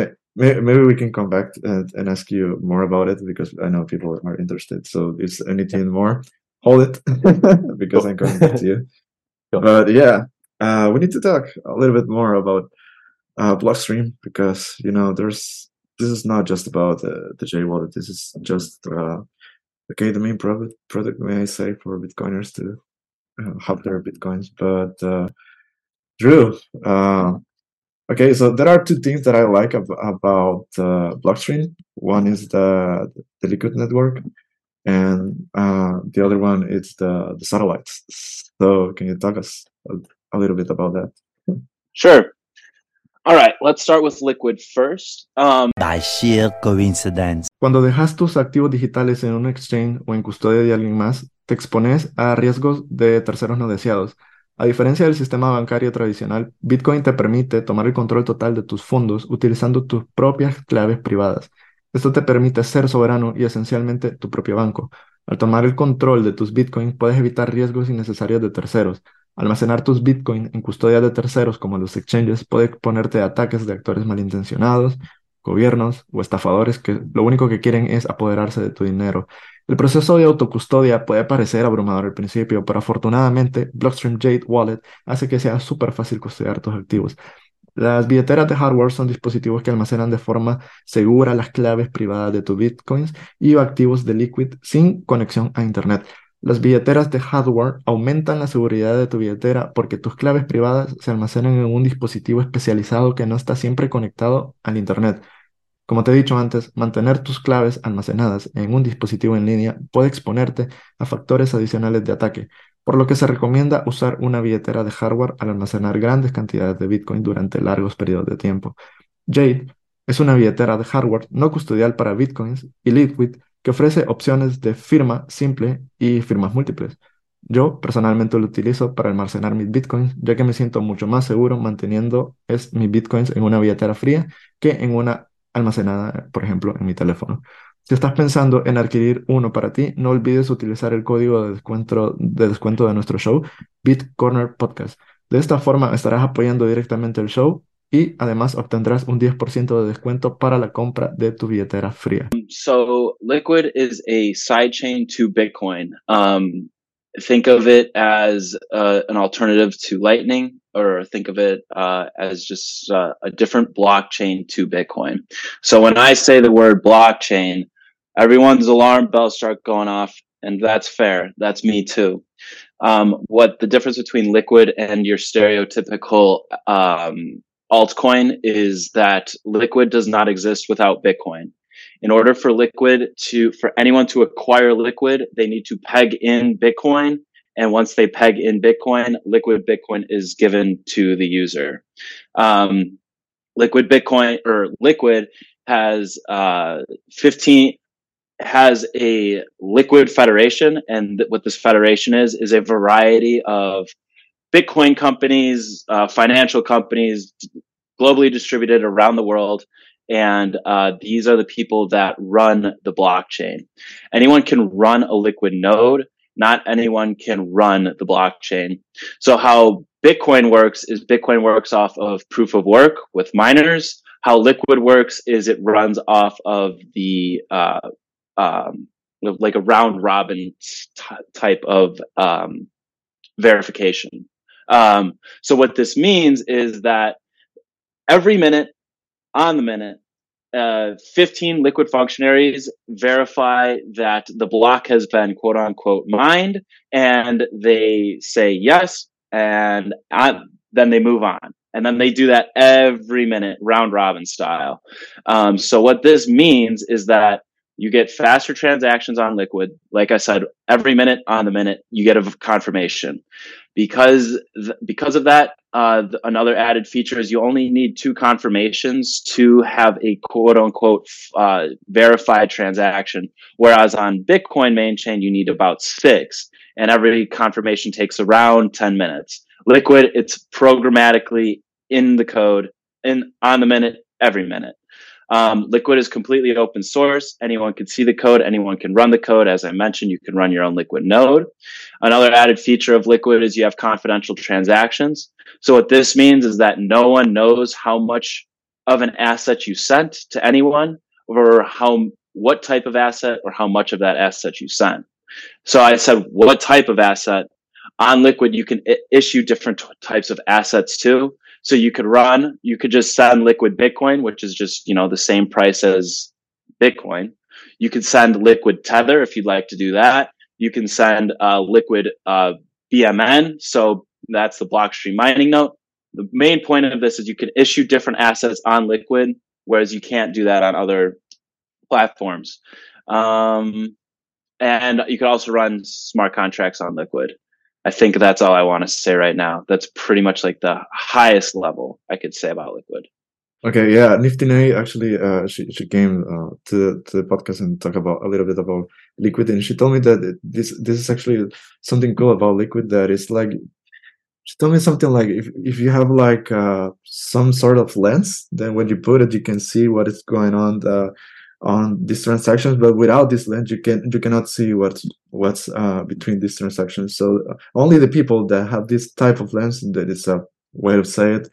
maybe we can come back and, and, ask you more about it because I know people are interested. So is anything more? Hold it (laughs) because I'm coming back to you. (laughs) But yeah, uh, we need to talk a little bit more about uh, Blockstream because you know there's this is not just about uh, the J wallet. This is just uh, okay the main product product may I say for Bitcoiners to uh, have their bitcoins. But uh, Drew, uh, Okay, so there are two things that I like ab- about uh, Blockstream. One is the the Liquid network, and uh, the other one is the the satellites. So, can you talk us a, a little bit about that? Sure. All right, let's start with Liquid first. Um, By sheer coincidence. Cuando dejas tus activos digitales en un exchange o en custodia de alguien más, te expones a riesgos de terceros no deseados. A diferencia del sistema bancario tradicional, Bitcoin te permite tomar el control total de tus fondos utilizando tus propias claves privadas. Esto te permite ser soberano y esencialmente tu propio banco. Al tomar el control de tus Bitcoin, puedes evitar riesgos innecesarios de terceros. Almacenar tus Bitcoin en custodia de terceros como los exchanges puede exponerte a ataques de actores malintencionados, gobiernos o estafadores que lo único que quieren es apoderarse de tu dinero. El proceso de autocustodia puede parecer abrumador al principio, pero afortunadamente Blockstream Jade Wallet hace que sea súper fácil custodiar tus activos. Las billeteras de hardware son dispositivos que almacenan de forma segura las claves privadas de tus bitcoins y activos de Liquid sin conexión a Internet. Las billeteras de hardware aumentan la seguridad de tu billetera porque tus claves privadas se almacenan en un dispositivo especializado que no está siempre conectado al Internet. Como te he dicho antes, mantener tus claves almacenadas en un dispositivo en línea puede exponerte a factores adicionales de ataque, por lo que se recomienda usar una billetera de hardware al almacenar grandes cantidades de Bitcoin durante largos periodos de tiempo. Jade es una billetera de hardware no custodial para Bitcoins y Liquid que ofrece opciones de firma simple y firmas múltiples. Yo personalmente lo utilizo para almacenar mis bitcoins, ya que me siento mucho más seguro manteniendo mis bitcoins en una billetera fría que en una almacenada, por ejemplo, en mi teléfono. Si estás pensando en adquirir uno para ti, no olvides utilizar el código de descuento de, descuento de nuestro show, BitCorner Podcast. De esta forma estarás apoyando directamente el show y además obtendrás un 10% de descuento para la compra de tu billetera fría. So Liquid is a sidechain to Bitcoin. Um, think of it as uh, an alternative to Lightning, or think of it uh, as just uh, a different blockchain to Bitcoin. So when I say the word blockchain, everyone's alarm bells start going off, and that's fair. That's me too. Um, what the difference between Liquid and your stereotypical um, altcoin is that liquid does not exist without bitcoin in order for liquid to for anyone to acquire liquid they need to peg in bitcoin and once they peg in bitcoin liquid bitcoin is given to the user um, liquid bitcoin or liquid has uh, 15 has a liquid federation and th- what this federation is is a variety of Bitcoin companies, uh, financial companies, globally distributed around the world. And uh, these are the people that run the blockchain. Anyone can run a liquid node. Not anyone can run the blockchain. So how Bitcoin works is Bitcoin works off of proof of work with miners. How Liquid works is it runs off of the uh, um, like a round robin t- type of um, verification. Um, so what this means is that every minute on the minute, uh, 15 liquid functionaries verify that the block has been quote unquote mined and they say yes and I, then they move on. And then they do that every minute round robin style. Um, so what this means is that you get faster transactions on liquid. Like i said every minute on the minute you get a confirmation. Because th- because of that uh, th- another added feature is you only need two confirmations to have a quote unquote uh, verified transaction whereas on bitcoin main chain you need about six and every confirmation takes around 10 minutes. Liquid it's programmatically in the code in on the minute every minute um, Liquid is completely open source. Anyone can see the code. Anyone can run the code. As I mentioned, you can run your own Liquid node. Another added feature of Liquid is you have confidential transactions. So what this means is that no one knows how much of an asset you sent to anyone or how what type of asset or how much of that asset you sent. So I said, what type of asset? On Liquid, you can I- issue different t- types of assets too. So you could run, you could just send liquid Bitcoin, which is just, you know, the same price as Bitcoin. You could send liquid Tether if you'd like to do that. You can send uh, liquid uh, BMN. So that's the Blockstream mining note. The main point of this is you can issue different assets on liquid, whereas you can't do that on other platforms. Um, and you could also run smart contracts on liquid. I think that's all I want to say right now. That's pretty much like the highest level I could say about Liquid. Okay, yeah, NiftyNei actually, uh, she she came uh, to to the podcast and talk about a little bit about Liquid, and she told me that this this is actually something cool about Liquid that is like she told me something like if if you have like uh, some sort of lens, then when you put it, you can see what is going on the, uh, on these transactions. But without this lens, you can you cannot see what's what's uh, between these transactions. So uh, only the people that have this type of lens, that is a way to say it,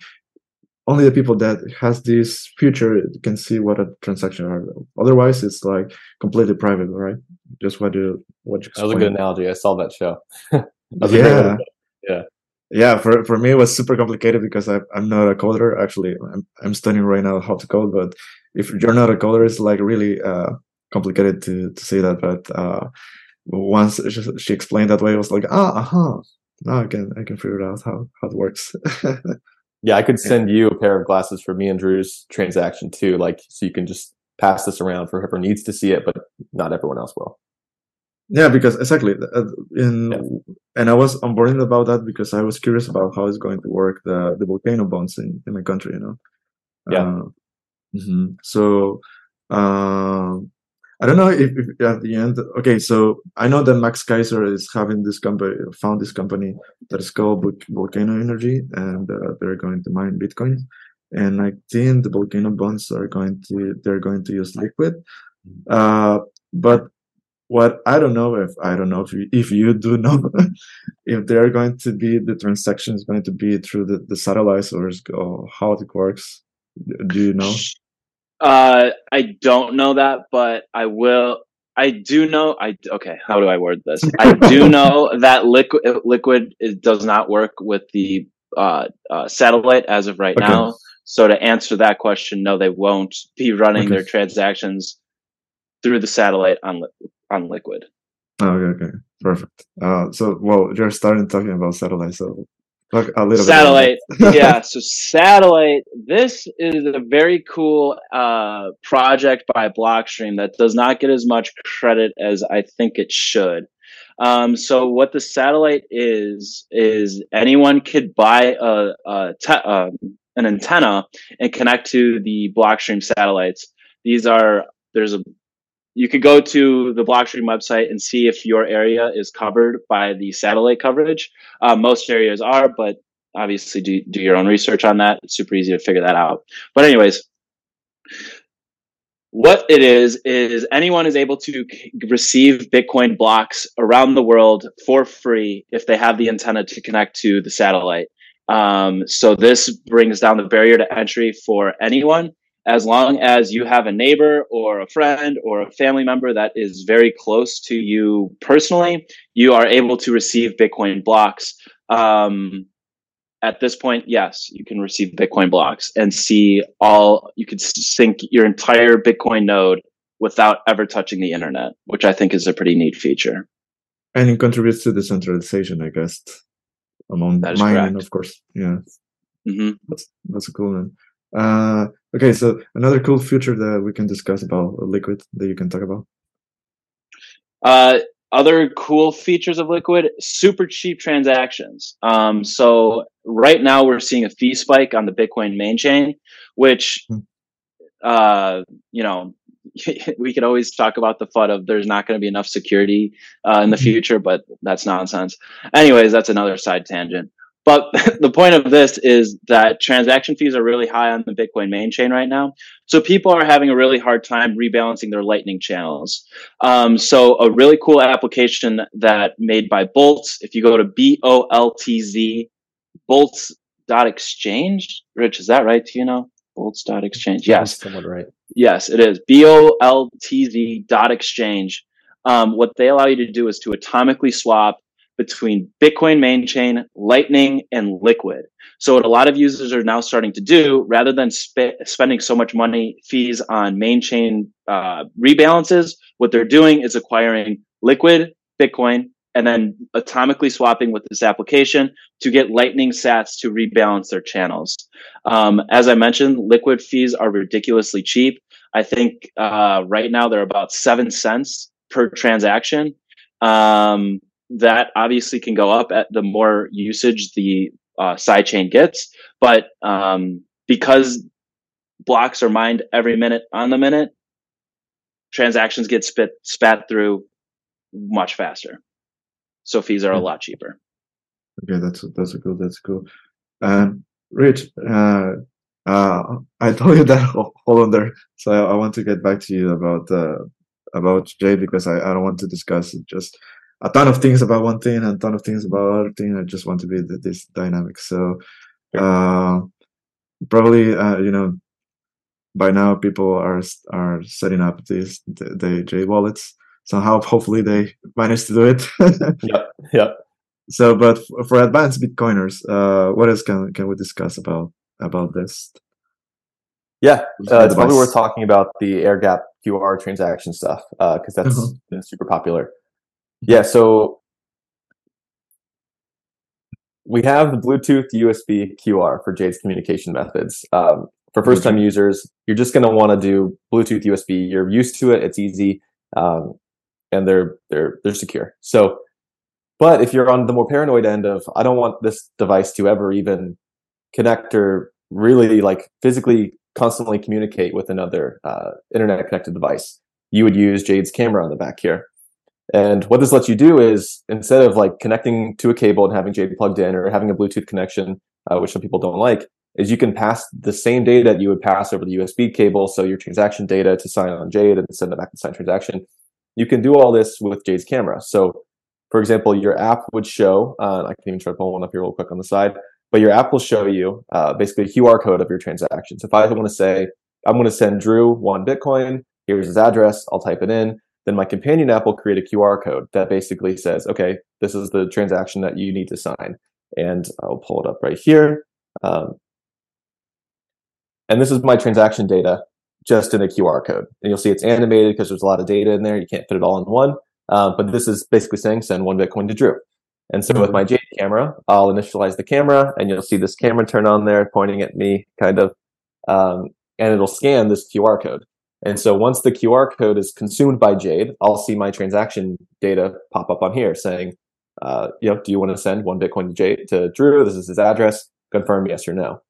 only the people that has this feature can see what a transaction are. Otherwise, it's like completely private, right? Just what you what you. Explained. That was a good analogy. I saw that show. (laughs) that yeah. Yeah. Yeah, for, for me it was super complicated because I, I'm not a coder. Actually, I'm, I'm studying right now how to code. But if you're not a coder, it's like really uh, complicated to to say that. But uh, once she explained that way, I was like, ah, aha, now I can I can figure out how how it works. (laughs) Yeah, I could send you a pair of glasses for me and Drew's transaction too, like so you can just pass this around for whoever needs to see it, but not everyone else will. Yeah, because exactly, uh, in yeah. and I was onboarding about that because I was curious about how it's going to work the the volcano bonds in, in my country, you know. Yeah. Uh, mm-hmm. So, um, I don't know if, if, at the end. Okay, so I know that Max Keiser is having this company, found this company that is called Volcano Energy, and uh, they're going to mine Bitcoin. And I think the volcano bonds are going to they're going to use liquid. Uh, but what I don't know if I don't know if you, if you do know (laughs) if they're going to be the transaction is going to be through the, the satellites or, or how it works. Do you know? Uh, I don't know that, but I will. I do know. I okay. How do I word this? I do (laughs) know that liquid liquid it does not work with the uh, uh, satellite as of right okay. now. So to answer that question, no, they won't be running okay. their transactions through the satellite on on liquid. Okay, okay, perfect. Uh, so well, you're starting talking about satellite, so a little satellite. (laughs) yeah. So satellite. This is a very cool uh, project by Blockstream that does not get as much credit as I think it should. Um, so what the satellite is is anyone could buy a, a te- um, an antenna and connect to the Blockstream satellites. These are there's a you could go to the Blockstream website and see if your area is covered by the satellite coverage. Uh, most areas are, but obviously do, do your own research on that. It's super easy to figure that out. But anyways, what it is is anyone is able to receive bitcoin blocks around the world for free if they have the antenna to connect to the satellite um, so this brings down the barrier to entry for anyone as long as you have a neighbor or a friend or a family member that is very close to you personally, you are able to receive Bitcoin blocks. Um, at this point, yes, you can receive Bitcoin blocks and see all, you could sync your entire Bitcoin node without ever touching the internet, which I think is a pretty neat feature. And it contributes to decentralization, I guess, among mining, correct. of course. Yeah. Mm-hmm. That's, that's a cool one. Uh, okay, so another cool feature that we can discuss about Liquid that you can talk about. Uh, other cool features of Liquid: super cheap transactions. Um, so right now we're seeing a fee spike on the Bitcoin main chain, which, hmm. uh, you know, (laughs) we could always talk about the FUD of there's not going to be enough security uh, in the hmm. future, but that's nonsense. Anyways, that's another side tangent. But (laughs) the point of this is that transaction fees are really high on the Bitcoin main chain right now. So people are having a really hard time rebalancing their Lightning channels. Um, so a really cool application that made by Boltz, if you go to B O L T Z, Boltz dot exchange. Rich, is that right? Do you know? Boltz.exchange. Yes. Somewhat right. Yes, it is. B O L T Z dot exchange. Um, what they allow you to do is to atomically swap between Bitcoin main chain, Lightning, and Liquid. So what a lot of users are now starting to do, rather than sp- spending so much money fees on main chain uh, rebalances, what they're doing is acquiring Liquid, Bitcoin, and then atomically swapping with this application to get Lightning Sats to rebalance their channels. Um, as I mentioned, Liquid fees are ridiculously cheap. I think uh, right now they're about seven cents per transaction. Um, that obviously can go up at the more usage the uh, sidechain gets, but um, because blocks are mined every minute on the minute, transactions get spit spat through much faster. So fees are a lot cheaper. Okay, that's that's cool. That's cool. Um, Rich, uh, uh, I told you (laughs) that hold on there. So I, I, want to get back to you about uh, about Jade because I, I don't want to discuss it just a ton of things about one thing and a ton of things about other thing. I just want to be this dynamic. So uh, probably uh, you know by now people are are setting up these the, the Jade wallets somehow. Hopefully they manage to do it. (laughs) yeah, yeah. So, but for advanced Bitcoiners, uh, what else can can we discuss about about this? Yeah, uh, it's probably worth talking about the air gap QR transaction stuff because uh, that's uh-huh. been super popular. Yeah, so we have the Bluetooth USB QR for Jade's communication methods. Um, for first time users, you're just going to want to do Bluetooth USB. You're used to it; it's easy, um, and they're they're they're secure. So, but if you're on the more paranoid end of, I don't want this device to ever even connect or really like physically constantly communicate with another uh, internet connected device, you would use Jade's camera on the back here. And what this lets you do is instead of like connecting to a cable and having Jade plugged in or having a Bluetooth connection, uh, which some people don't like, is you can pass the same data that you would pass over the USB cable. So your transaction data to sign on Jade and send it back to sign transaction. You can do all this with Jade's camera. So for example, your app would show, uh, I can even try to pull one up here real quick on the side but your app will show you uh, basically a QR code of your transactions. If I want to say, I'm going to send Drew one Bitcoin, here's his address, I'll type it in. Then my companion app will create a QR code that basically says, okay, this is the transaction that you need to sign. And I'll pull it up right here. Um, and this is my transaction data just in a QR code. And you'll see it's animated because there's a lot of data in there. You can't fit it all in one. Uh, but this is basically saying send one Bitcoin to Drew. And so with my Jade camera, I'll initialize the camera and you'll see this camera turn on there pointing at me kind of, um, and it'll scan this QR code. And so once the QR code is consumed by Jade, I'll see my transaction data pop up on here saying, uh, you know, do you want to send one Bitcoin to Jade to Drew? This is his address. Confirm yes or no.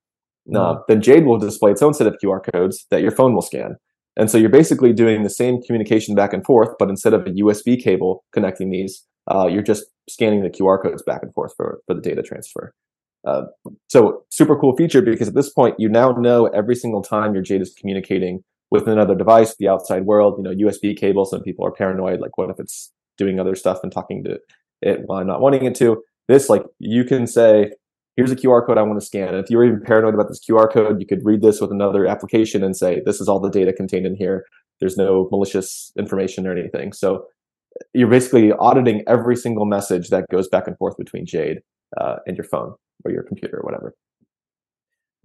No. Mm-hmm. then Jade will display its own set of QR codes that your phone will scan. And so you're basically doing the same communication back and forth, but instead of a USB cable connecting these, uh, you're just scanning the QR codes back and forth for, for the data transfer. Uh, so super cool feature because at this point you now know every single time your Jade is communicating with another device, the outside world, you know, USB cable. Some people are paranoid, like what if it's doing other stuff and talking to it while I'm not wanting it to. This, like, you can say, here's a QR code I want to scan. And if you're even paranoid about this QR code, you could read this with another application and say, this is all the data contained in here. There's no malicious information or anything. So you're basically auditing every single message that goes back and forth between Jade uh, and your phone or your computer or whatever.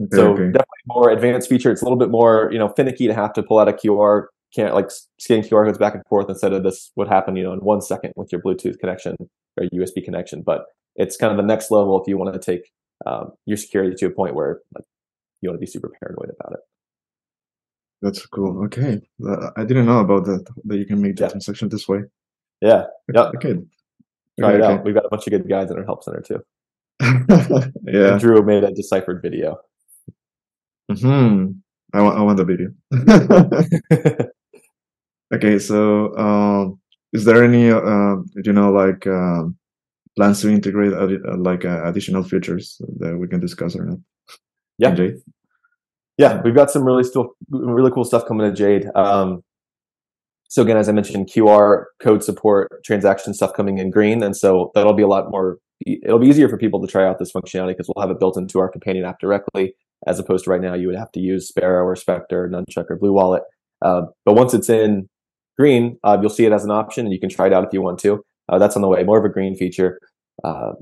Okay, so okay. definitely more advanced feature. It's a little bit more, you know, finicky to have to pull out a QR, can't like scanning QR codes back and forth instead of this would happen, you know, in one second with your Bluetooth connection or USB connection. But it's kind of the next level if you want to take um, your security to a point where like, you want to be super paranoid about it. That's cool. Okay, uh, I didn't know about that. That you can make the yeah. transaction this way. Yeah. Yep. Okay. Try okay, it out. We've got a bunch of good guys in our help center too. (laughs) yeah. And Drew made a deciphered video. Hmm. I want. I want the video. (laughs) okay. So, um, is there any, uh, you know, like uh, plans to integrate uh, like uh, additional features that we can discuss or not? Yeah. Yeah, we've got some really still really cool stuff coming to Jade. Um, so again, as I mentioned, QR code support, transaction stuff coming in green. And so that'll be a lot more, it'll be easier for people to try out this functionality because we'll have it built into our companion app directly, as opposed to right now, you would have to use Sparrow or Specter, Nunchuk or Blue Wallet. Uh, but once it's in green, uh, you'll see it as an option and you can try it out if you want to. Uh, that's on the way, more of a green feature. Uh,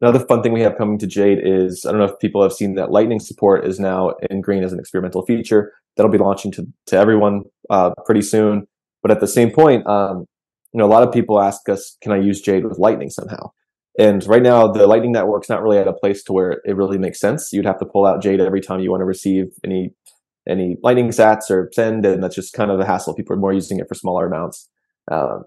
another fun thing we have coming to Jade is, I don't know if people have seen that lightning support is now in green as an experimental feature. That'll be launching to, to everyone uh, pretty soon. But at the same point, um, you know, a lot of people ask us, can I use Jade with Lightning somehow? And right now, the Lightning Network's not really at a place to where it really makes sense. You'd have to pull out Jade every time you want to receive any any Lightning Sats or send, and that's just kind of a hassle. People are more using it for smaller amounts. Um,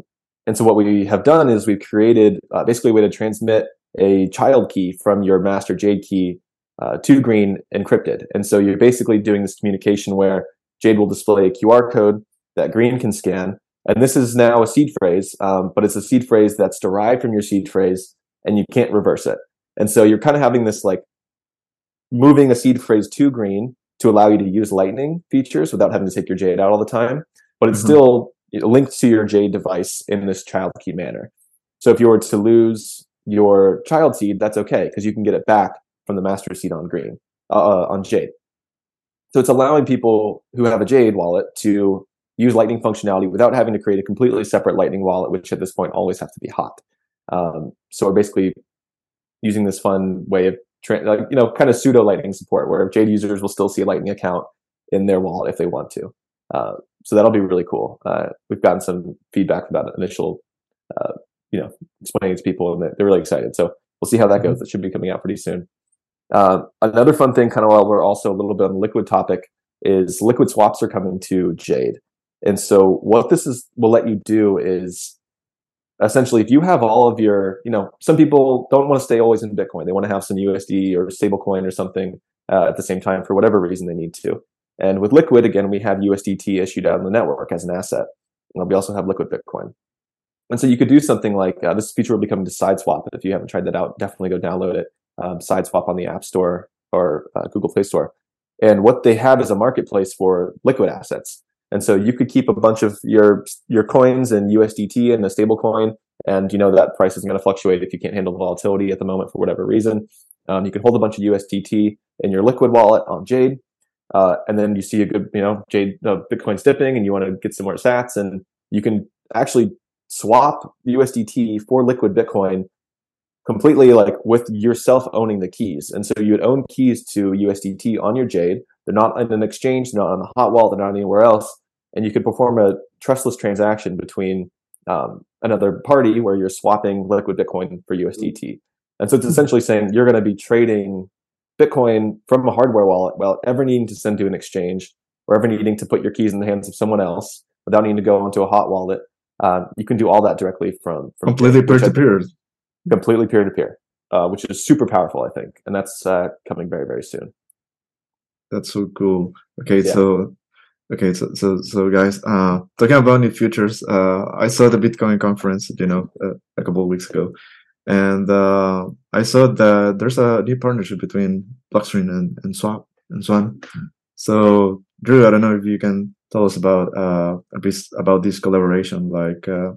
And so what we have done is we've created uh, basically a way to transmit a child key from your master Jade key uh, to Green encrypted. And so you're basically doing this communication where Jade will display a QR code that Green can scan. And this is now a seed phrase, um, but it's a seed phrase that's derived from your seed phrase and you can't reverse it. And so you're kind of having this like moving a seed phrase to Green to allow you to use Lightning features without having to take your Jade out all the time. But it's mm-hmm. still linked to your Jade device in this child key manner. So if you were to lose your child seed, that's okay because you can get it back from the master seed on Green uh, on Jade. So it's allowing people who have a Jade wallet to use Lightning functionality without having to create a completely separate Lightning wallet, which at this point always have to be hot. Um, so we're basically using this fun way of tra- like, you know kind of pseudo Lightning support, where Jade users will still see a Lightning account in their wallet if they want to. Uh, so that'll be really cool. Uh, we've gotten some feedback about initial, uh, you know, explaining to people, and they're really excited. So we'll see how that goes. It should be coming out pretty soon. Uh, another fun thing, kind of while we're also a little bit on the liquid topic, is liquid swaps are coming to Jade. And so what this is will let you do is essentially if you have all of your, you know, some people don't want to stay always in Bitcoin. They want to have some USD or stablecoin or something uh, at the same time for whatever reason they need to. And with Liquid, again, we have USDT issued out on the network as an asset. And we also have Liquid Bitcoin. And so you could do something like uh, this feature will be coming to SideSwap. If you haven't tried that out, definitely go download it. Um, SideSwap on the App Store or uh, Google Play Store. And what they have is a marketplace for liquid assets. And so you could keep a bunch of your your coins and USDT and a stable coin, and you know that price isn't going to fluctuate if you can't handle the volatility at the moment for whatever reason. Um, you can hold a bunch of USDT in your liquid wallet on Jade, uh, and then you see a good, you know, Jade uh, Bitcoin's dipping, and you want to get some more Sats, and you can actually swap USDT for liquid Bitcoin completely, like with yourself owning the keys. And so you would own keys to USDT on your Jade. They're not in an exchange, they're not on a hot wallet, they're not anywhere else, and you could perform a trustless transaction between um, another party where you're swapping liquid Bitcoin for USDT. And so it's essentially saying you're going to be trading Bitcoin from a hardware wallet without ever needing to send to an exchange or ever needing to put your keys in the hands of someone else without needing to go into a hot wallet. Um, you can do all that directly from, from completely peer to peer. Completely peer to peer, which is super powerful, I think, and that's uh, coming very very soon. That's so cool. Okay, yeah. so okay, so so so guys, uh, talking about new futures, uh, I saw the Bitcoin conference, you know, uh, a couple of weeks ago, and uh, I saw that there's a new partnership between Blockstream and, and Swap and Swan. So Drew, I don't know if you can tell us about uh, a bit about this collaboration. Like, uh,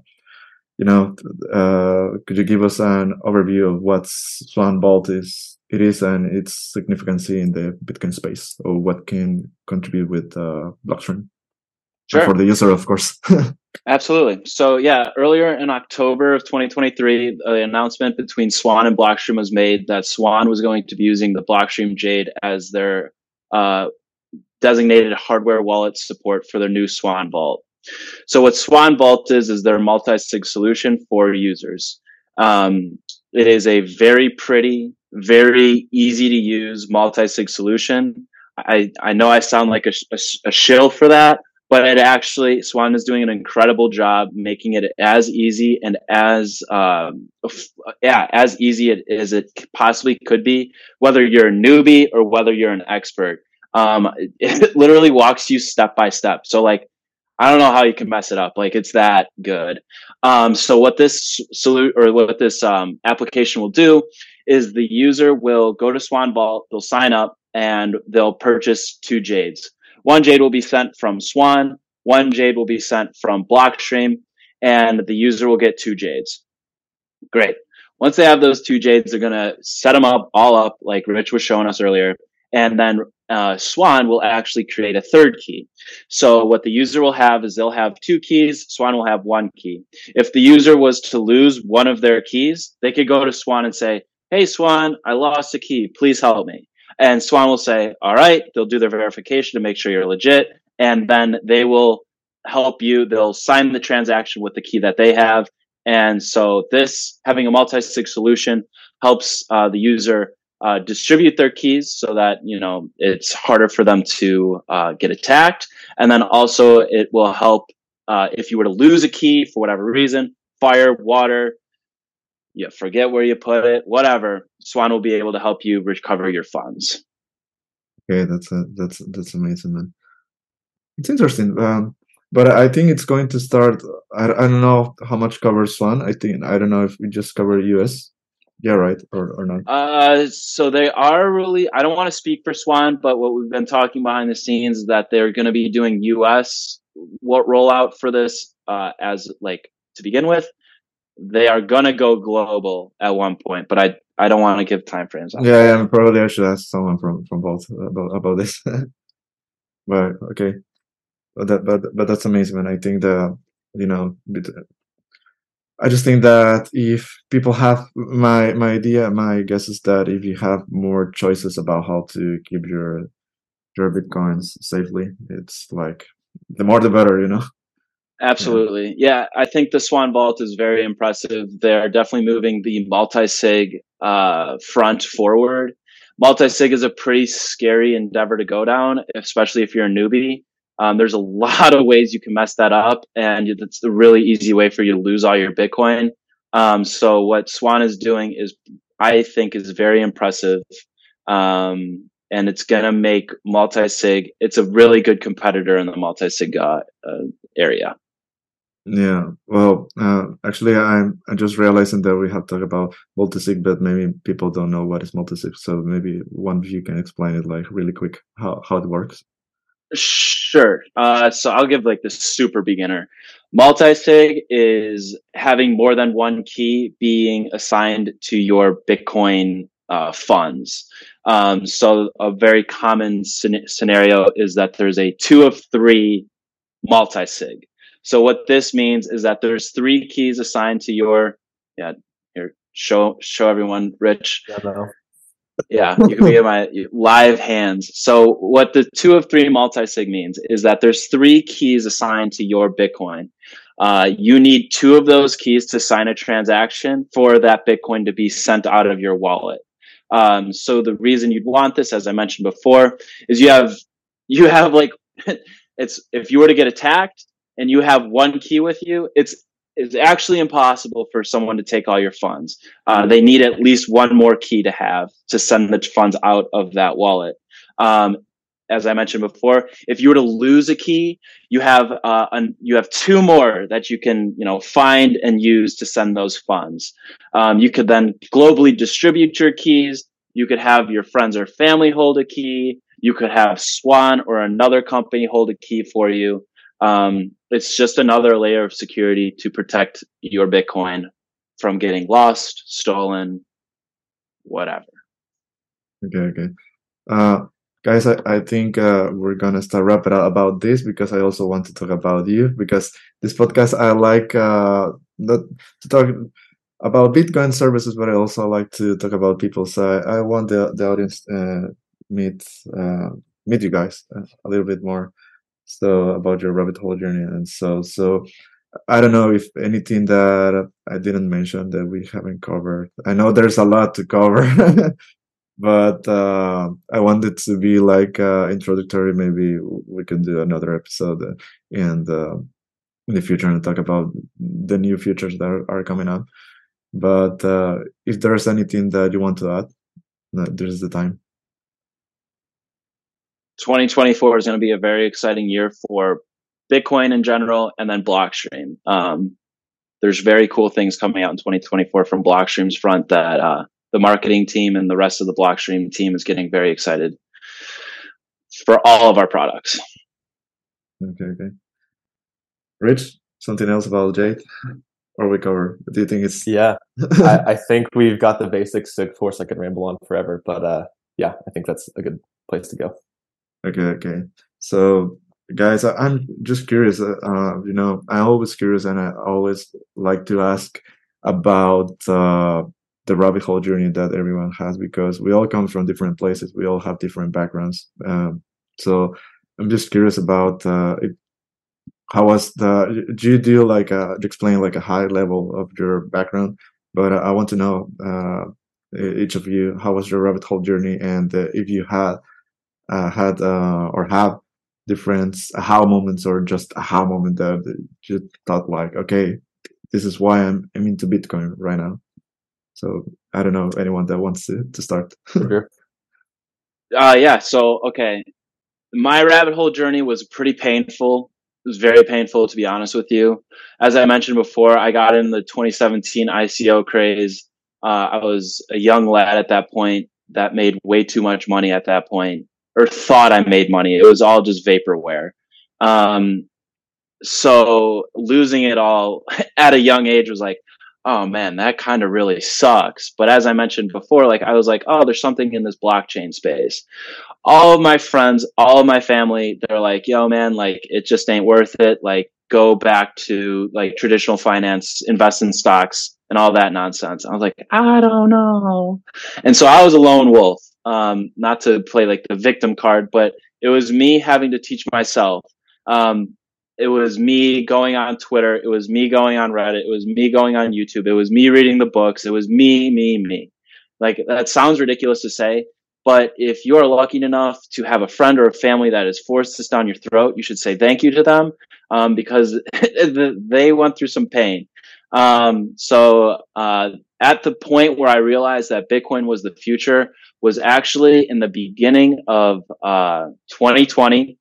you know, uh, could you give us an overview of what Swan Vault is? It is and its significance in the Bitcoin space, or what can contribute with uh, Blockstream. Sure. for the user, of course. (laughs) Absolutely. So yeah, earlier in October of 2023, the announcement between Swan and Blockstream was made that Swan was going to be using the Blockstream Jade as their uh, designated hardware wallet support for their new Swan Vault. So what Swan Vault is is their multi-sig solution for users. Um, it is a very pretty, very easy to use multi-sig solution. I, I know I sound like a, a, a shill for that, but it actually Swan is doing an incredible job making it as easy and as um, yeah as easy as it possibly could be, whether you're a newbie or whether you're an expert. Um, (laughs) it literally walks you step by step. So like I don't know how you can mess it up. Like it's that good. Um, so what this salute or what this um, application will do is the user will go to Swan Vault, they'll sign up, and they'll purchase two Jades. One Jade will be sent from Swan, one Jade will be sent from Blockstream, and the user will get two Jades. Great. Once they have those two Jades, they're to set them up all up like Rich was showing us earlier. And then uh, Swan will actually create a third key. So what the user will have is they'll have two keys. Swan will have one key. If the user was to lose one of their keys, they could go to Swan and say, Hey, Swan, I lost a key. Please help me. And Swan will say, all right, they'll do their verification to make sure you're legit. And then they will help you. They'll sign the transaction with the key that they have. And so this having a multi-sig solution helps uh, the user uh, distribute their keys so that you know it's harder for them to uh, get attacked and then also it will help uh, if you were to lose a key for whatever reason fire, water, you forget where you put it, whatever. Swan will be able to help you recover your funds. Okay, that's a, that's that's amazing, man. It's interesting, um, but I think it's going to start. I, I don't know how much covers Swan. I think I don't know if we just cover US. Yeah, right, or or not. Uh, so they are really. I don't want to speak for Swan, but what we've been talking behind the scenes is that they're going to be doing US what rollout for this uh, as like to begin with. They are gonna go global at one point, but I I don't want to give time frames. On Yeah, yeah, probably I should ask someone from from both about about this. (laughs) but okay, but that but but that's amazing, man. I think the you know, I just think that if people have my my idea, my guess is that if you have more choices about how to keep your your bitcoins safely, it's like the more the better, you know. (laughs) Absolutely. Yeah, I think the Swan Vault is very impressive. They're definitely moving the multi sig uh, front forward. Multi sig is a pretty scary endeavor to go down, especially if you're a newbie. Um, there's a (laughs) lot of ways you can mess that up, and it's a really easy way for you to lose all your Bitcoin. Um, so what Swan is doing is, I think, is very impressive. Um, and it's going to make multi-sig, it's a really good competitor in the multi-sig uh, uh, area. Yeah, well, uh, actually, I'm I'm just realizing that we have talked about multisig, but maybe people don't know what is multisig. So maybe one of you can explain it like really quick how how it works. Sure. Uh, so I'll give like the super beginner. Multi-sig is having more than one key being assigned to your Bitcoin uh, funds. Um, so a very common scen- scenario is that there's a two of three multi-sig. So what this means is that there's three keys assigned to your, yeah, here, show, show everyone, Rich. Yeah. Yeah, you can be in my live hands. So what the two of three multi-sig means is that there's three keys assigned to your Bitcoin. Uh, you need two of those keys to sign a transaction for that Bitcoin to be sent out of your wallet. Um, so the reason you'd want this, as I mentioned before, is you have you have like (laughs) it's if you were to get attacked and you have one key with you, it's it's actually impossible for someone to take all your funds. Uh, they need at least one more key to have to send the funds out of that wallet. Um, as I mentioned before, if you were to lose a key, you have uh, an, you have two more that you can you know find and use to send those funds. Um, you could then globally distribute your keys. You could have your friends or family hold a key. You could have Swan or another company hold a key for you. Um, it's just another layer of security to protect your Bitcoin from getting lost, stolen, whatever. Okay, okay. Uh, guys, I, I think uh, we're gonna start wrapping up about this because I also want to talk about you because this podcast I like uh, not to talk about Bitcoin services, but I also like to talk about people. So I, I want the the audience uh, meet uh, meet you guys a little bit more. So about your rabbit hole journey and so so I don't know if anything that I didn't mention that we haven't covered. I know there's a lot to cover, (laughs) but uh, I wanted to be like uh, introductory. Maybe we can do another episode uh, and uh, in the future and talk about the new features that are, coming up. But uh, if there's anything that you want to add, no, there's the time. 2024 is going to be a very exciting year for Bitcoin in general and then Blockstream. Um, there's very cool things coming out in 2024 from Blockstream's front that uh, the marketing team and the rest of the Blockstream team is getting very excited for all of our products. Okay, okay. Rich, something else about Jade? Or we cover? Do you think it's (laughs) Yeah, I, I think we've got the basics. Of course, I could ramble on forever, but uh, yeah, I think that's a good place to go. Okay, okay. So, guys, I, I'm just curious. Uh, uh, you know, I'm always curious, and I always like to ask about uh, the rabbit hole journey that everyone has because we all come from different places. We all have different backgrounds. Um, so, I'm just curious about uh, it, how was the? Do you do like a, explain like a high level of your background? But I want to know uh, each of you how was your rabbit hole journey, and uh, if you had uh, had uh, or have different aha moments or just aha moment that you thought like, okay, this is why I'm, I'm into Bitcoin right now. So I don't know anyone that wants to, to start. (laughs) Sure. Uh, yeah. So, okay. My rabbit hole journey was pretty painful. It was very painful, to be honest with you. As I mentioned before, I got in the 2017 ICO craze. Uh, I was a young lad at that point that made way too much money at that point, or thought I made money. It was all just vaporware. Um, so losing it all (laughs) at a young age was like, oh man, that kind of really sucks. But as I mentioned before, like I was like, oh, there's something in this blockchain space. All of my friends, all of my family, they're like, yo, man, like it just ain't worth it. Like go back to like traditional finance, invest in stocks and all that nonsense. I was like, I don't know. And so I was a lone wolf. Um, not to play like the victim card, but it was me having to teach myself. Um, it was me going on Twitter. It was me going on Reddit. It was me going on YouTube. It was me reading the books. It was me, me, me. Like that sounds ridiculous to say, but if you are lucky enough to have a friend or a family that is forced this down your throat, you should say thank you to them um, because (laughs) they went through some pain. Um, so uh, at the point where I realized that Bitcoin was the future was actually in the beginning of uh, 2020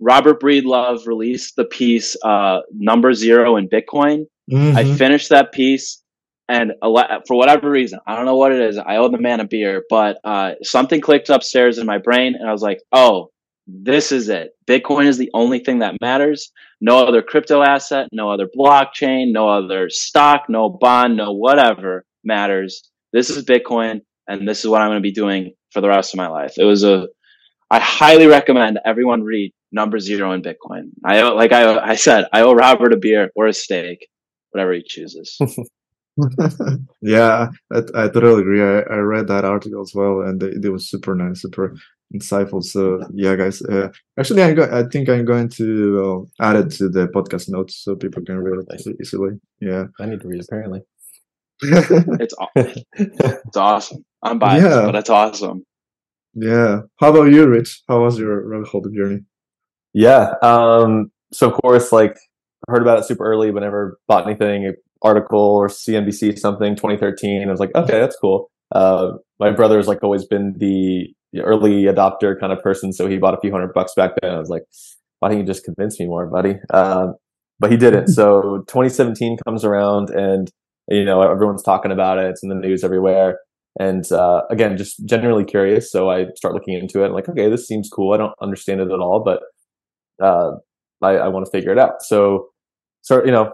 Robert Breedlove released the piece uh, Number Zero in Bitcoin. Mm-hmm. I finished that piece, and for whatever reason, I don't know what it is. I owe the man a beer, but uh, something clicked upstairs in my brain, and I was like, "Oh, this is it. Bitcoin is the only thing that matters. No other crypto asset, no other blockchain, no other stock, no bond, no whatever matters. This is Bitcoin, and this is what I'm going to be doing for the rest of my life." It was a I highly recommend everyone read number zero in Bitcoin. I owe, like I, I said, I owe Robert a beer or a steak, whatever he chooses. (laughs) (laughs) yeah, I, I, totally agree. I, I read that article as well, and it, it was super nice, super insightful. So yeah, guys. Uh, actually, I, go, I think I'm going to uh, add it to the podcast notes so people can read it easily. Yeah, I need to read apparently. (laughs) it's it's awesome. I'm biased, yeah. but it's awesome. Yeah. How about you, Rich? How was your rabbit hole journey? Yeah. Um, so of course, like heard about it super early, but never bought anything, article or CNBC something, 2013. I was like, okay, that's cool. Uh, my brother has like always been the early adopter kind of person. So he bought a few hundred bucks back then. I was like, why don't you just convince me more, buddy? Um, but he didn't. (laughs) so 2017 comes around and, you know, everyone's talking about it. It's in the news everywhere. And uh, again, just generally curious. So I start looking into it. I'm like, okay, this seems cool. I don't understand it at all, but uh, I, I want to figure it out. So start, you know,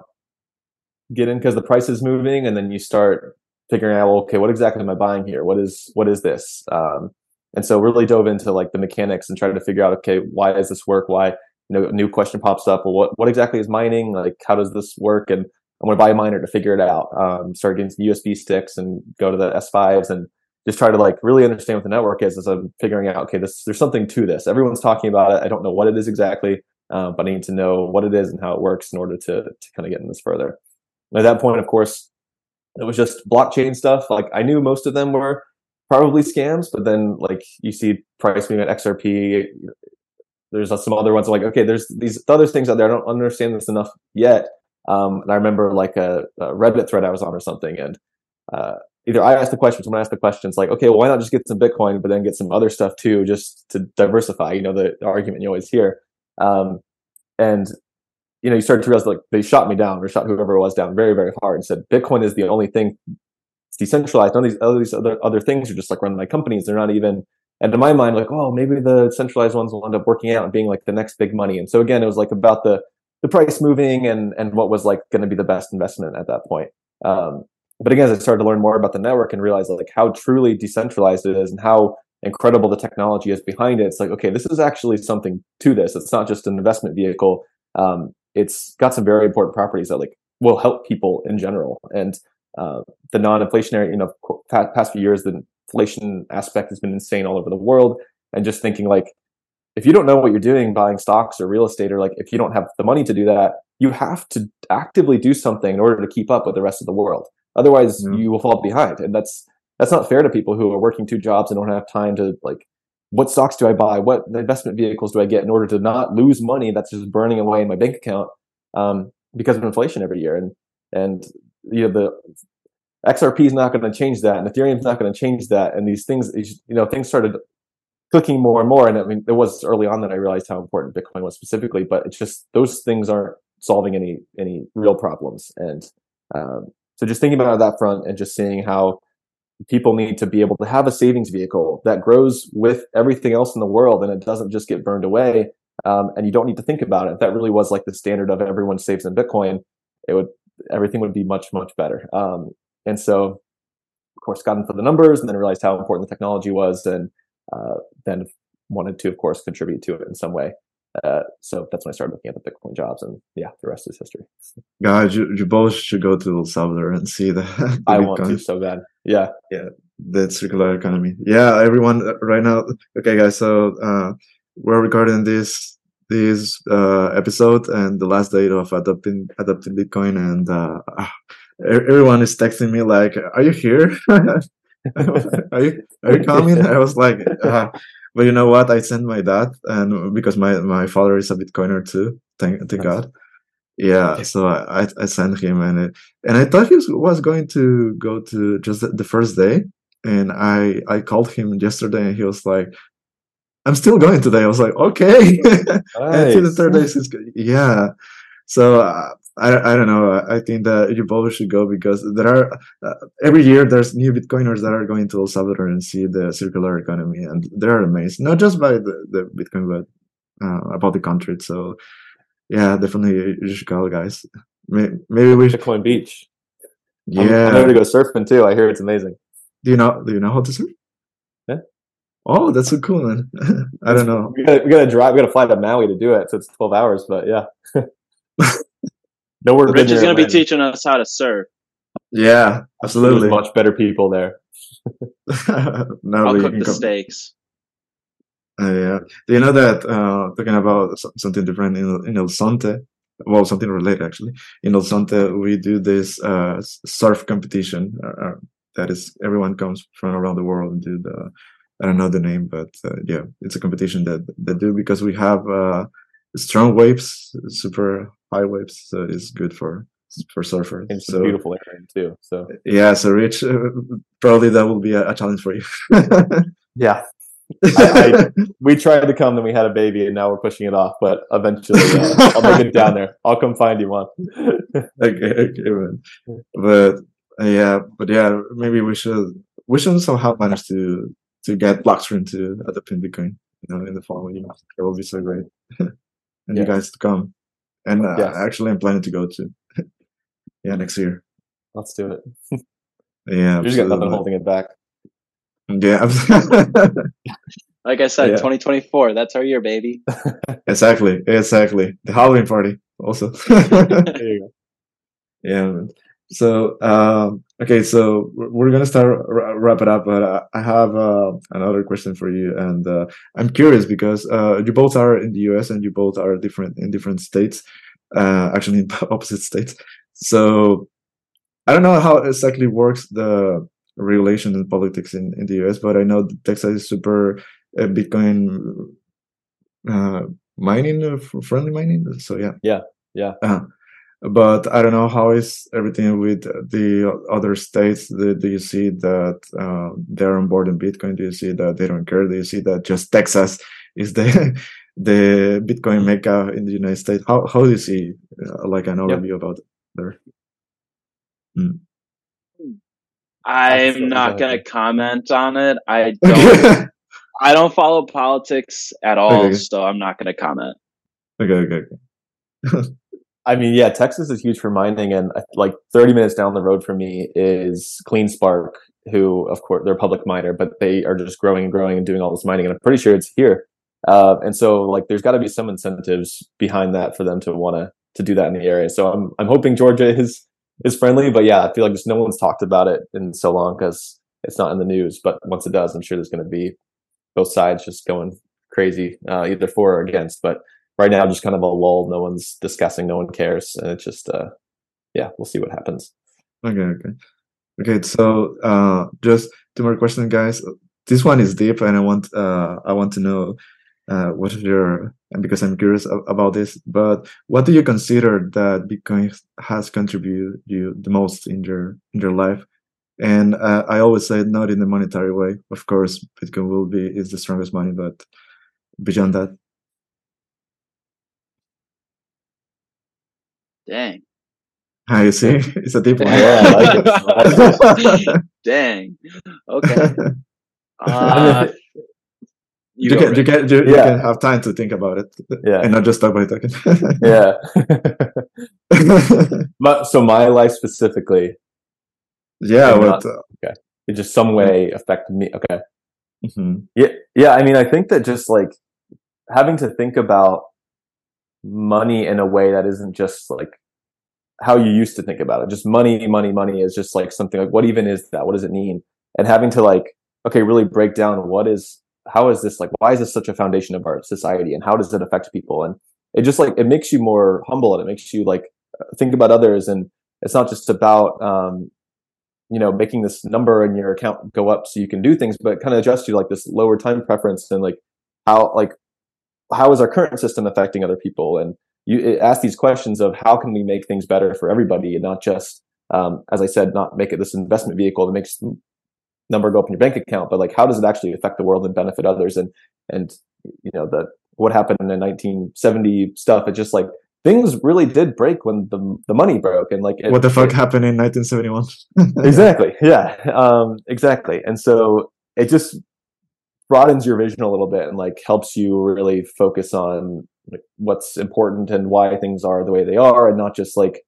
get in because the price is moving, and then you start figuring out, well, okay, what exactly am I buying here? What is what is this? Um, and so really dove into like the mechanics and tried to figure out, okay, why does this work? Why you know, a new question pops up. Well, what what exactly is mining? Like, how does this work? And I'm going to buy a miner to figure it out. Um, start getting some USB sticks and go to the S5s and just try to like really understand what the network is as I'm figuring out, okay, this, there's something to this. Everyone's talking about it. I don't know what it is exactly, uh, but I need to know what it is and how it works in order to, to kind of get in this further. And at that point, of course, it was just blockchain stuff. Like I knew most of them were probably scams, but then like you see price movement XRP, there's some other ones like, okay, there's these other things out there. I don't understand this enough yet. Um, and I remember like a, a, Reddit thread I was on or something, and uh, either I asked the question, someone asked the questions like, okay, well, why not just get some Bitcoin, but then get some other stuff too, just to diversify? You know, the, the argument you always hear. Um, and you know, you started to realize like they shot me down or shot whoever it was down very, very hard and said Bitcoin is the only thing it's decentralized. None of these, all these other other things are just like run by companies. They're not even. And to my mind, like, oh, maybe the centralized ones will end up working out and being like the next big money. And so again, it was like about the the price moving and and what was like going to be the best investment at that point. Um, but again, as I started to learn more about the network and realize like how truly decentralized it is and how incredible the technology is behind it, it's like okay, this is actually something to this. It's not just an investment vehicle. Um, it's got some very important properties that like will help people in general. And uh, the non-inflationary, you know, past few years, the inflation aspect has been insane all over the world. And just thinking like if you don't know what you're doing buying stocks or real estate, or like if you don't have the money to do that, you have to actively do something in order to keep up with the rest of the world. Otherwise, mm-hmm. you will fall behind, and that's that's not fair to people who are working two jobs and don't have time to like. What stocks do I buy? What investment vehicles do I get in order to not lose money that's just burning away in my bank account um, because of inflation every year? And and you know the XRP is not going to change that, and Ethereum is not going to change that, and these things, you know, things started clicking more and more. And I mean, it was early on that I realized how important Bitcoin was specifically, but it's just those things aren't solving any any real problems. And um, so, just thinking about that front and just seeing how people need to be able to have a savings vehicle that grows with everything else in the world, and it doesn't just get burned away. Um, and you don't need to think about it. If that really was like the standard of everyone saves in Bitcoin, it would everything would be much much better. Um, and so, of course, got into the numbers and then realized how important the technology was, and uh, then wanted to, of course, contribute to it in some way. Uh, so that's when I started looking at the Bitcoin jobs, and yeah, the rest is history. Guys, you, you both should go to El Salvador and see the. (laughs) the I want to so bad. Yeah, yeah, the circular economy. Yeah, everyone uh, right now. Okay, guys, so uh, we're recording this this uh, episode and the last date of adopting adopting Bitcoin, and uh, ah, everyone is texting me like, "Are you here? (laughs) (laughs) are you are you coming?" (laughs) I was like, uh, "But you know what? I sent my dad, and because my my father is a Bitcoiner too. Thank thank God." Yeah, so I I sent him, and it, and I thought he was going to go to just the first day, and I I called him yesterday, and he was like, I'm still going today. I was like, okay. Nice. (laughs) and the third day, yeah. So uh, I, I don't know. I think that you both should go because there are uh, every year there's new Bitcoiners that are going to El Salvador and see the circular economy, and they're amazed not just by the, the Bitcoin, but uh, about the country. So yeah, definitely you should go, guys. Maybe, maybe we should Bitcoin Beach. Yeah, I'm, I'm to go surfing too. I hear it's amazing. Do you know? Do you know how to surf? Yeah. Oh, that's so cool, man. (laughs) I don't know. We gotta, we gotta drive. We gotta fly to Maui to do it. So it's twelve hours, but yeah. (laughs) No, we're Rich is going to be teaching us how to surf. Yeah, absolutely. There's much better people there. (laughs) no, I'll cook the come... steaks. Uh, yeah. Do you know that uh, talking about something different in in El Zonte? Well, something related actually. In El Zonte, we do this uh, surf competition. Uh, uh, that is, everyone comes from around the world and do the. I don't know the name, but uh, yeah, it's a competition that they do because we have strong waves, super high waves, so it's good for for surfers. It's so, beautiful area too. So yeah, so Rich, uh, probably that will be a, a challenge for you. (laughs) yeah. I, I, we tried to come, then we had a baby, and now we're pushing it off. But eventually, uh, I'll make it down there. I'll come find you one. (laughs) okay, okay, man. But uh, yeah, but yeah, maybe we should we should somehow manage to to get Blockstream to adopt Bitcoin, you know, in the following years. It will be so great, (laughs) and yeah. you guys to come and uh, yes. actually I'm planning to go to. (laughs) yeah, next year. Let's do it. (laughs) yeah, you just got nothing holding it back. Yeah. (laughs) like I said, yeah. 2024. That's our year, baby. exactly. Exactly. The Halloween party also. there you go. Yeah. So, um, okay, so we're gonna start wrap it up, but uh, I have uh, another question for you, and uh, I'm curious because uh, you both are in the U.S. and you both are different in different states, uh, actually in (laughs) opposite states. So, I don't know how exactly works the regulation and politics in, in the U.S., but I know Texas is super uh, Bitcoin mining friendly mining. So yeah, yeah, yeah. Uh-huh but I don't know how is everything with the other states. Do, do you see that uh, they're on board in Bitcoin? Do you see that they don't care? Do you see that just Texas is the (laughs) the Bitcoin mecca in the United States? How how do you see uh, like an overview yep. about there? Hmm. I'm not going to comment on it. I (laughs) don't. I don't follow politics at all, okay. so I'm not going to comment. Okay, okay, okay. (laughs) I mean, yeah, Texas is huge for mining, and uh, like 30 minutes down the road from me is CleanSpark, who, of course, they're a public miner, but they are just growing and growing and doing all this mining, and I'm pretty sure it's here. Uh, and so, like, there's got to be some incentives behind that for them to want to to do that in the area. So I'm I'm hoping Georgia (laughs) is is friendly, but yeah, I feel like just no one's talked about it in so long because it's not in the news. But once it does, I'm sure there's going to be both sides just going crazy, uh, either for or against. But right now just kind of a lull. No one's discussing. No one cares, and it's just uh, yeah, we'll see what happens. Okay, okay, okay. So uh, just two more questions, guys. This one is deep, and I want uh, I want to know uh, what is your and because I'm curious about this, but what do you consider that Bitcoin has contributed you the most in your in your life? And uh, I always say not in the monetary way. Of course, Bitcoin will be is the strongest money, but beyond that. Dang. Ah, you see, (laughs) it's a deep one. (laughs) Yeah, I like it. (laughs) Dang. Okay. Uh, you, go, can, you can you, you can have time to think about it Yeah. and not just talk by talking. Yeah. but so my life specifically, yeah, And but not- uh, it just some way affected me. Okay. mhm. Yeah, yeah. I mean, I think that just like having to think about money in a way that isn't just like how you used to think about it. Just money, money, money is just like something like what even is that? What does it mean? And having to like okay, really break down what is how is this like why is this such a foundation of our society and how does it affect people? And it just like it makes you more humble and it makes you like think about others and it's not just about um you know making this number in your account go up so you can do things but kind of adjust you like this lower time preference and like how like how is our current system affecting other people? And you ask these questions of how can we make things better for everybody and not just um, as i said not make it this investment vehicle that makes number go up in your bank account but like how does it actually affect the world and benefit others? And and you know the what happened in the 1970 stuff it just like things really did break when the the money broke and like it- what the fuck it- happened in 1971? (laughs) exactly yeah um exactly. And so it just broadens your vision a little bit and like helps you really focus on like, what's important and why things are the way they are and not just like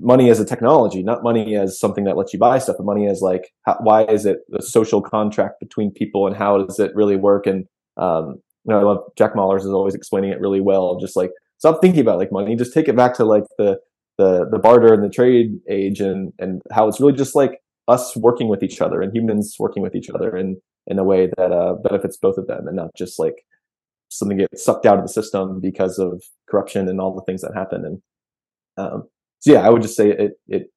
money as a technology not money as something that lets you buy stuff but money as like how, why is it a social contract between people and how does it really work? And um you know i love jack Mallers is always explaining it really well. Just like stop thinking about like money. Just take it back to like the the the barter and the trade age and and how it's really just like us working with each other and humans working with each other in in a way that uh, benefits both of them and not just like something gets sucked out of the system because of corruption and all the things that happen and um, so yeah i would just say it it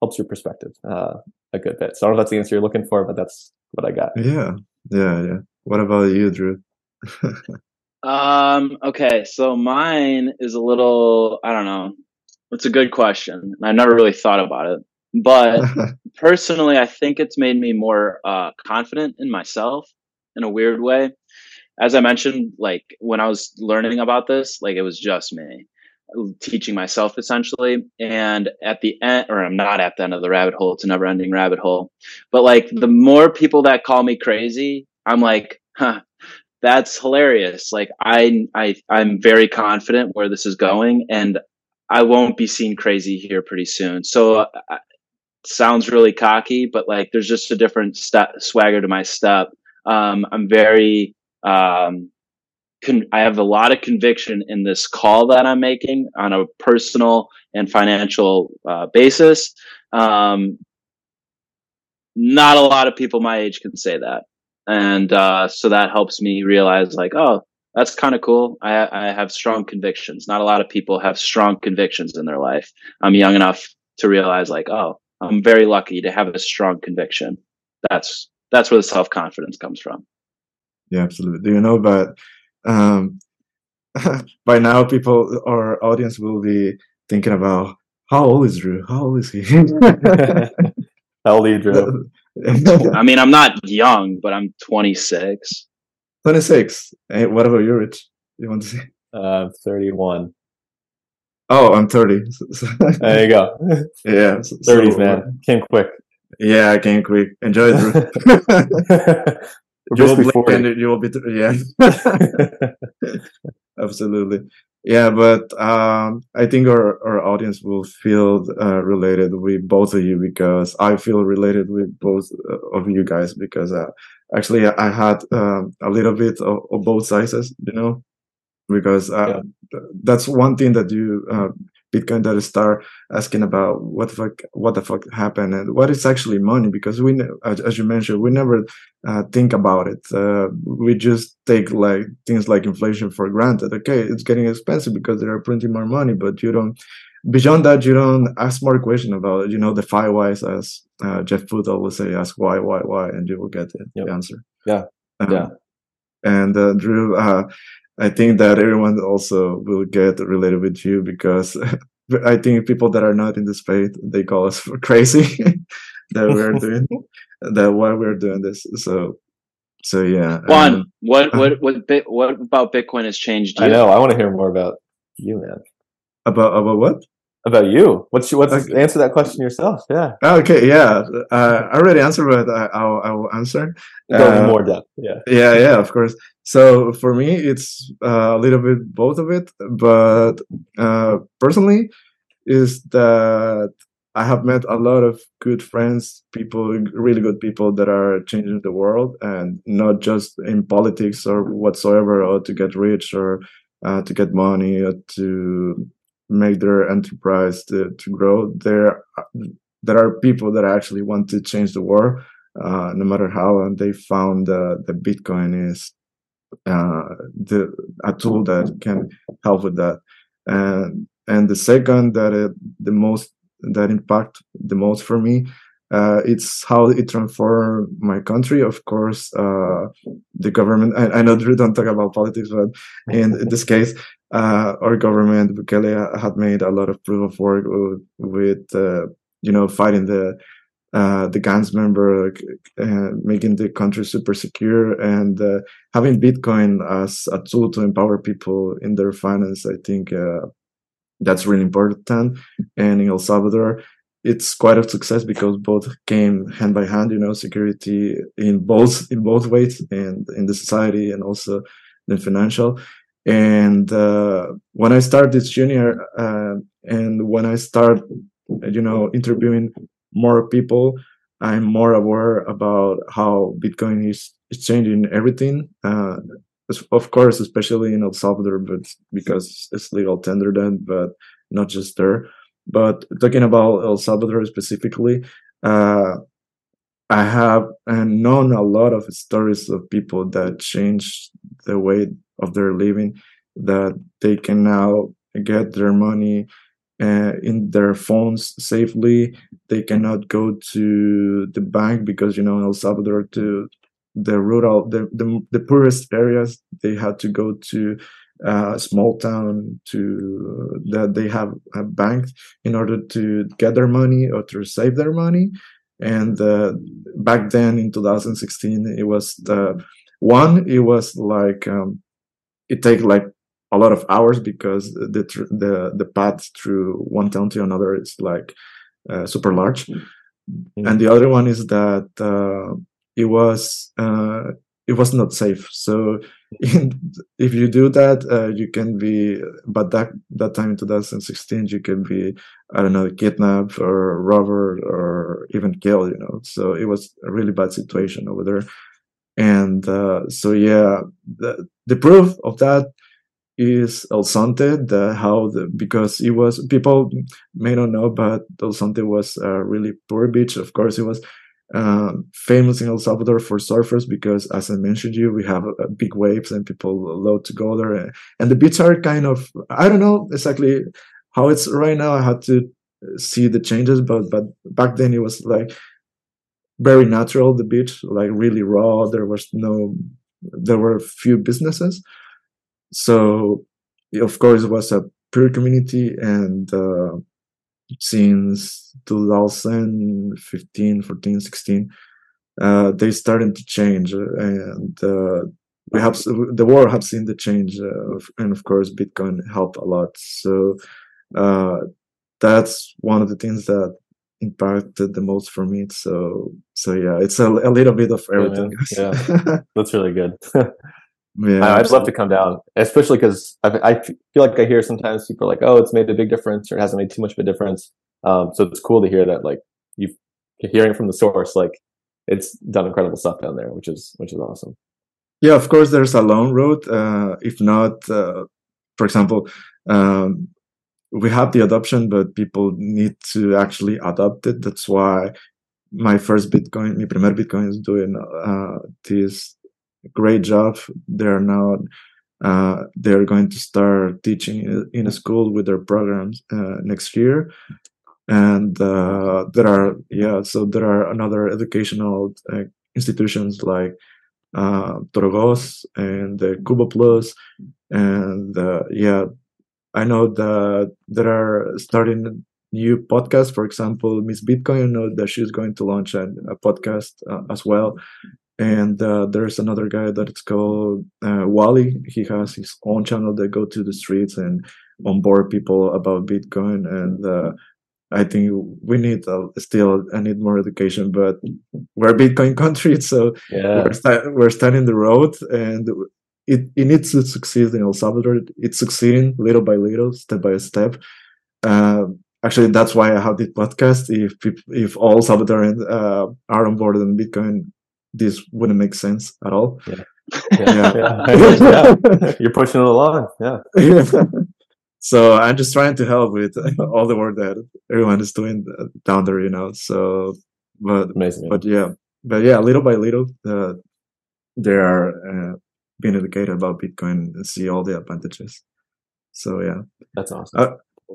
helps your perspective uh, a good bit so i don't know if that's the answer you're looking for but that's what i got yeah, yeah, yeah. What about you, Drew? (laughs) Um, okay, so mine is a little, I don't know. It's a good question. I never really thought about it. But (laughs) personally, I think it's made me more uh, confident in myself in a weird way. As I mentioned, like when I was learning about this, like it was just me teaching myself essentially. And at the end, or I'm not at the end of the rabbit hole, it's a never ending rabbit hole. But like the more people that call me crazy, I'm like, huh, that's hilarious. Like I, I, I'm very confident where this is going and I won't be seen crazy here pretty soon. So uh, sounds really cocky, but like there's just a different step, swagger to my step. Um, I'm very, um, con- I have a lot of conviction in this call that I'm making on a personal and financial uh, basis. Um, not a lot of people my age can say that, and uh, so that helps me realize, like, oh, that's kind of cool. I, I have strong convictions. Not a lot of people have strong convictions in their life. I'm young enough to realize, like, oh, I'm very lucky to have a strong conviction. That's that's where the self confidence comes from. Yeah, absolutely. Do you know? But um, (laughs) by now, people our audience will be thinking about how old is Drew? How old is he? (laughs) how old are you drew (laughs) I mean, I'm not young, but I'm 26. 26. Hey, what about you, Rich? You want to say? uh, 31 Oh, I'm 30. So- (laughs) so- there you go yeah. 30s so- man came quick Yeah, I came quick. Enjoy the you will basically blink 40. and you will be, yeah. (laughs) (laughs) Absolutely. Yeah, but um, I think our, our audience will feel uh, related with both of you because I feel related with both uh, of you guys because uh, actually I had um, a little bit of, of both sizes, you know, because uh, th- that's one thing that you uh, Bitcoin that start asking about what the fuck what the fuck happened and what is actually money because we as, you mentioned we never uh, think about it. Uh, we just take like things like inflation for granted. Okay, it's getting expensive because they are printing more money, but you don't. Beyond that, you don't ask more question about it. You know the five whys, as uh, Jeff Foot always say, ask why, why, why, and you will get the, Yep. answer. Yeah. Um, Yeah. And uh, Drew, uh, I think that everyone also will get related with you because (laughs) I think people that are not in the space they call us (laughs) crazy (laughs) that we're doing that why we're doing this. So so yeah. Juan, um, what what what what about Bitcoin has changed you? I know. I want to hear more about you, man. About about what? About you. What's what's okay. answer that question yourself? Yeah. Okay. Yeah. Uh, I already answered, but I, will I will answer. Go uh, more depth. Yeah. Yeah. Yeah. Of course. So for me, it's uh, a little bit both of it, but uh, personally, is that I have met a lot of good friends, people, really good people that are changing the world, and not just in politics or whatsoever, or to get rich or uh, to get money or to make their enterprise to, to grow. There, there are people that actually want to change the world, uh, no matter how, and they found uh, that Bitcoin is uh, the a tool that can help with that. And and the second that it, the most that impact the most for me uh, it's how it transformed my country. Of course, uh, the government. I, I know Drew don't talk about politics, but in, in (laughs) this case, uh, our government, Bukele, had made a lot of proof of work with, with uh, you know, fighting the uh, the gangs member, uh, making the country super secure, and having Bitcoin as a tool to empower people in their finance. I think that's really important. And in El Salvador, it's quite a success because both came hand by hand. You know, security in both in both ways, and in the society, and also the financial. And uh, when I start this junior, uh, and when I start, you know, interviewing more people, I'm more aware about how Bitcoin is, is changing everything. Uh, of course, especially in El Salvador, but because it's legal tender then, but not just there. But talking about El Salvador specifically, uh, I have and known a lot of stories of people that changed the way of their living, that they can now get their money uh, in their phones safely. They cannot go to the bank because you know El Salvador to the rural, the, the, the poorest areas, they had to go to a small town to that they have a bank in order to get their money or to save their money. And uh, back then in 2016, it was the one. It was like um, it take like a lot of hours because the the the path through one town to another is like uh, super large. Mm-hmm. And the other one is that uh, it was uh, it was not safe. So in, if you do that, uh, you can be. But that that time in 2016, you can be I don't know kidnapped or robbed or even killed. You know, so it was a really bad situation over there. And uh, so yeah, the the proof of that is El Zonte, the how the because it was people may not know, but El Zonte was a really poor beach. Of course, it was uh, famous in El Salvador for surfers because, as I mentioned you, we have uh, big waves and people love to go there. And the beaches are kind of, I don't know exactly how it's right now. I had to see the changes, but, but back then it was like very natural, the beach, like really raw. There was no, there were few businesses. So, of course, it was a poor community and, uh, since 2015 14 16 uh, they started to change and uh, we have the world have seen the change uh, and of course bitcoin helped a lot. So uh, that's one of the things that impacted the most for me. So so yeah it's a, a little bit of everything. Yeah, yeah. (laughs) that's really good (laughs) Yeah, I'd love to come down, especially because I, I, feel like I hear sometimes people are like, "Oh, it's made a big difference," or "It hasn't made too much of a difference." Um, so it's cool to hear that, like, you're hearing from the source, like, it's done incredible stuff down there, which is which is awesome. Yeah, of course, there's a long road. Uh, if not, uh, for example, um, we have the adoption, but people need to actually adopt it. That's why my first Bitcoin, Mi Primer Bitcoin, is doing uh, this great job. They're now uh, they're going to start teaching in a school with their programs uh, next year, and uh, there are yeah, so there are another educational uh, institutions like uh, and Cuba Plus, and uh, yeah, I know that there are starting new podcasts. For example, Miss Bitcoin, I know that she's going to launch a, a podcast uh, as well. And uh, there's another guy that it's called uh, Wally. He has his own channel that go to the streets and onboard people about Bitcoin. And uh, I think we need uh, still I need more education, but we're a Bitcoin country, (laughs) so Yeah. we're, sta- we're starting the road, and it, it needs to succeed in El Salvador. It's succeeding little by little, step by step. Uh, actually, that's why I have this podcast. If if all Salvadorans uh, are on board on Bitcoin, this wouldn't make sense at all. Yeah. Yeah. Yeah. Yeah. (laughs) You're pushing it along. Yeah. (laughs) so I'm just trying to help with (laughs) all the work that everyone is doing down there, you know. So, but Amazing. man. but yeah, but yeah, little by little, uh, they are uh, being educated about Bitcoin and see all the advantages. So yeah, That's awesome. Uh,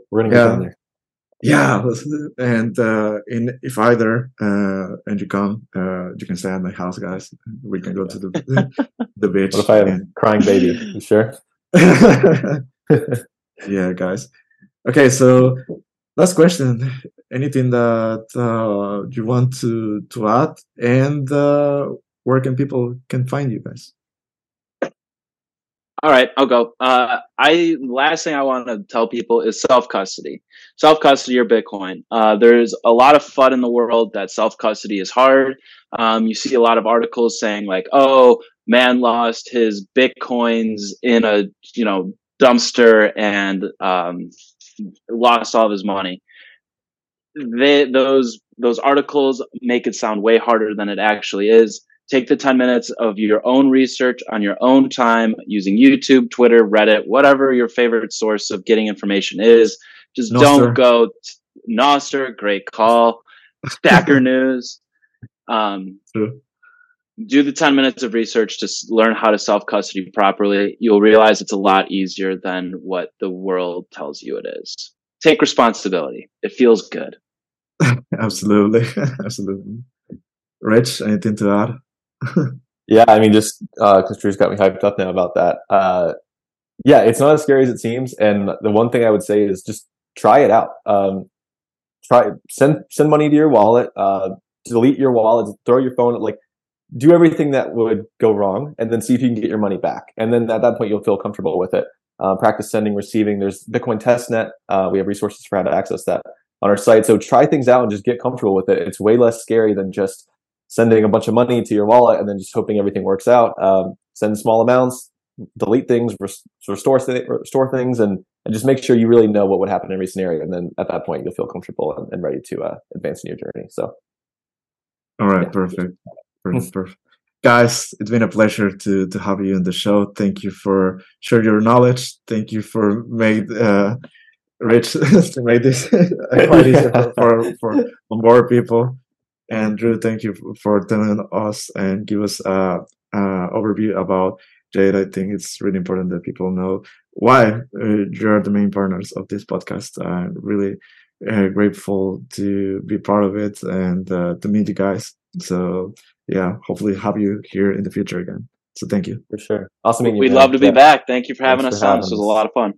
We're gonna get yeah. down there. Yeah, (laughs) and uh, in if either uh, and you come, uh, you can stay at my house, guys. We can go to the (laughs) the beach. What if I have a crying baby? (laughs) You sure? yeah, guys. Okay, so last question. Anything that uh, you want to to add, and uh, where can people can find you guys? All right, I'll go. Uh, I last thing I want to tell people is self custody. Self custody your Bitcoin. Uh, there's a lot of fun in the world that self custody is hard. Um, you see a lot of articles saying like, "Oh, man lost his bitcoins in a you know dumpster and um, lost all of his money." They, those those articles make it sound way harder than it actually is take the 10 minutes of your own research on your own time using YouTube, Twitter, Reddit, whatever your favorite source of getting information is. Just Nostr. don't go t- Nostr, great call, Stacker (laughs) News. Um, True. do the 10 minutes of research to s- learn how to self custody properly. You'll realize it's a lot easier than what the world tells you it is. Take responsibility. It feels good. (laughs) Absolutely, (laughs) absolutely. Rich, anything to add? Yeah, I mean, just because Drew's got me hyped up now about that. Uh, yeah, it's not as scary as it seems. And the one thing I would say is just try it out. Um, try send send money to your wallet. Uh, delete your wallet. Throw your phone. Like do everything that would go wrong, and then see if you can get your money back. And then at that point, you'll feel comfortable with it. Uh, practice sending, receiving. There's Bitcoin testnet. Uh, we have resources for how to access that on our site. So try things out and just get comfortable with it. It's way less scary than just sending a bunch of money to your wallet and then just hoping everything works out. Um, send small amounts, delete things, res- restore th- restore things, and, and just make sure you really know what would happen in every scenario. And then at that point, you'll feel comfortable and, and ready to uh, advance in your journey. So All right, Yeah. perfect, (laughs) perfect, perfect. Guys, it's been a pleasure to to have you on the show. Thank you for sharing your knowledge. Thank you for made uh, Rich (laughs) to make this (laughs) quite easy for, for for board people. And Drew, thank you for telling us and give us a, a overview about Jade. I think it's really important that people know why uh, you're the main partners of this podcast. I'm really uh, grateful to be part of it and uh, to meet you guys. So yeah, hopefully have you here in the future again. So thank you. for sure, awesome. We'd man. love to be Yeah. back. Thank you for having Thanks us for on. having This was a lot of fun.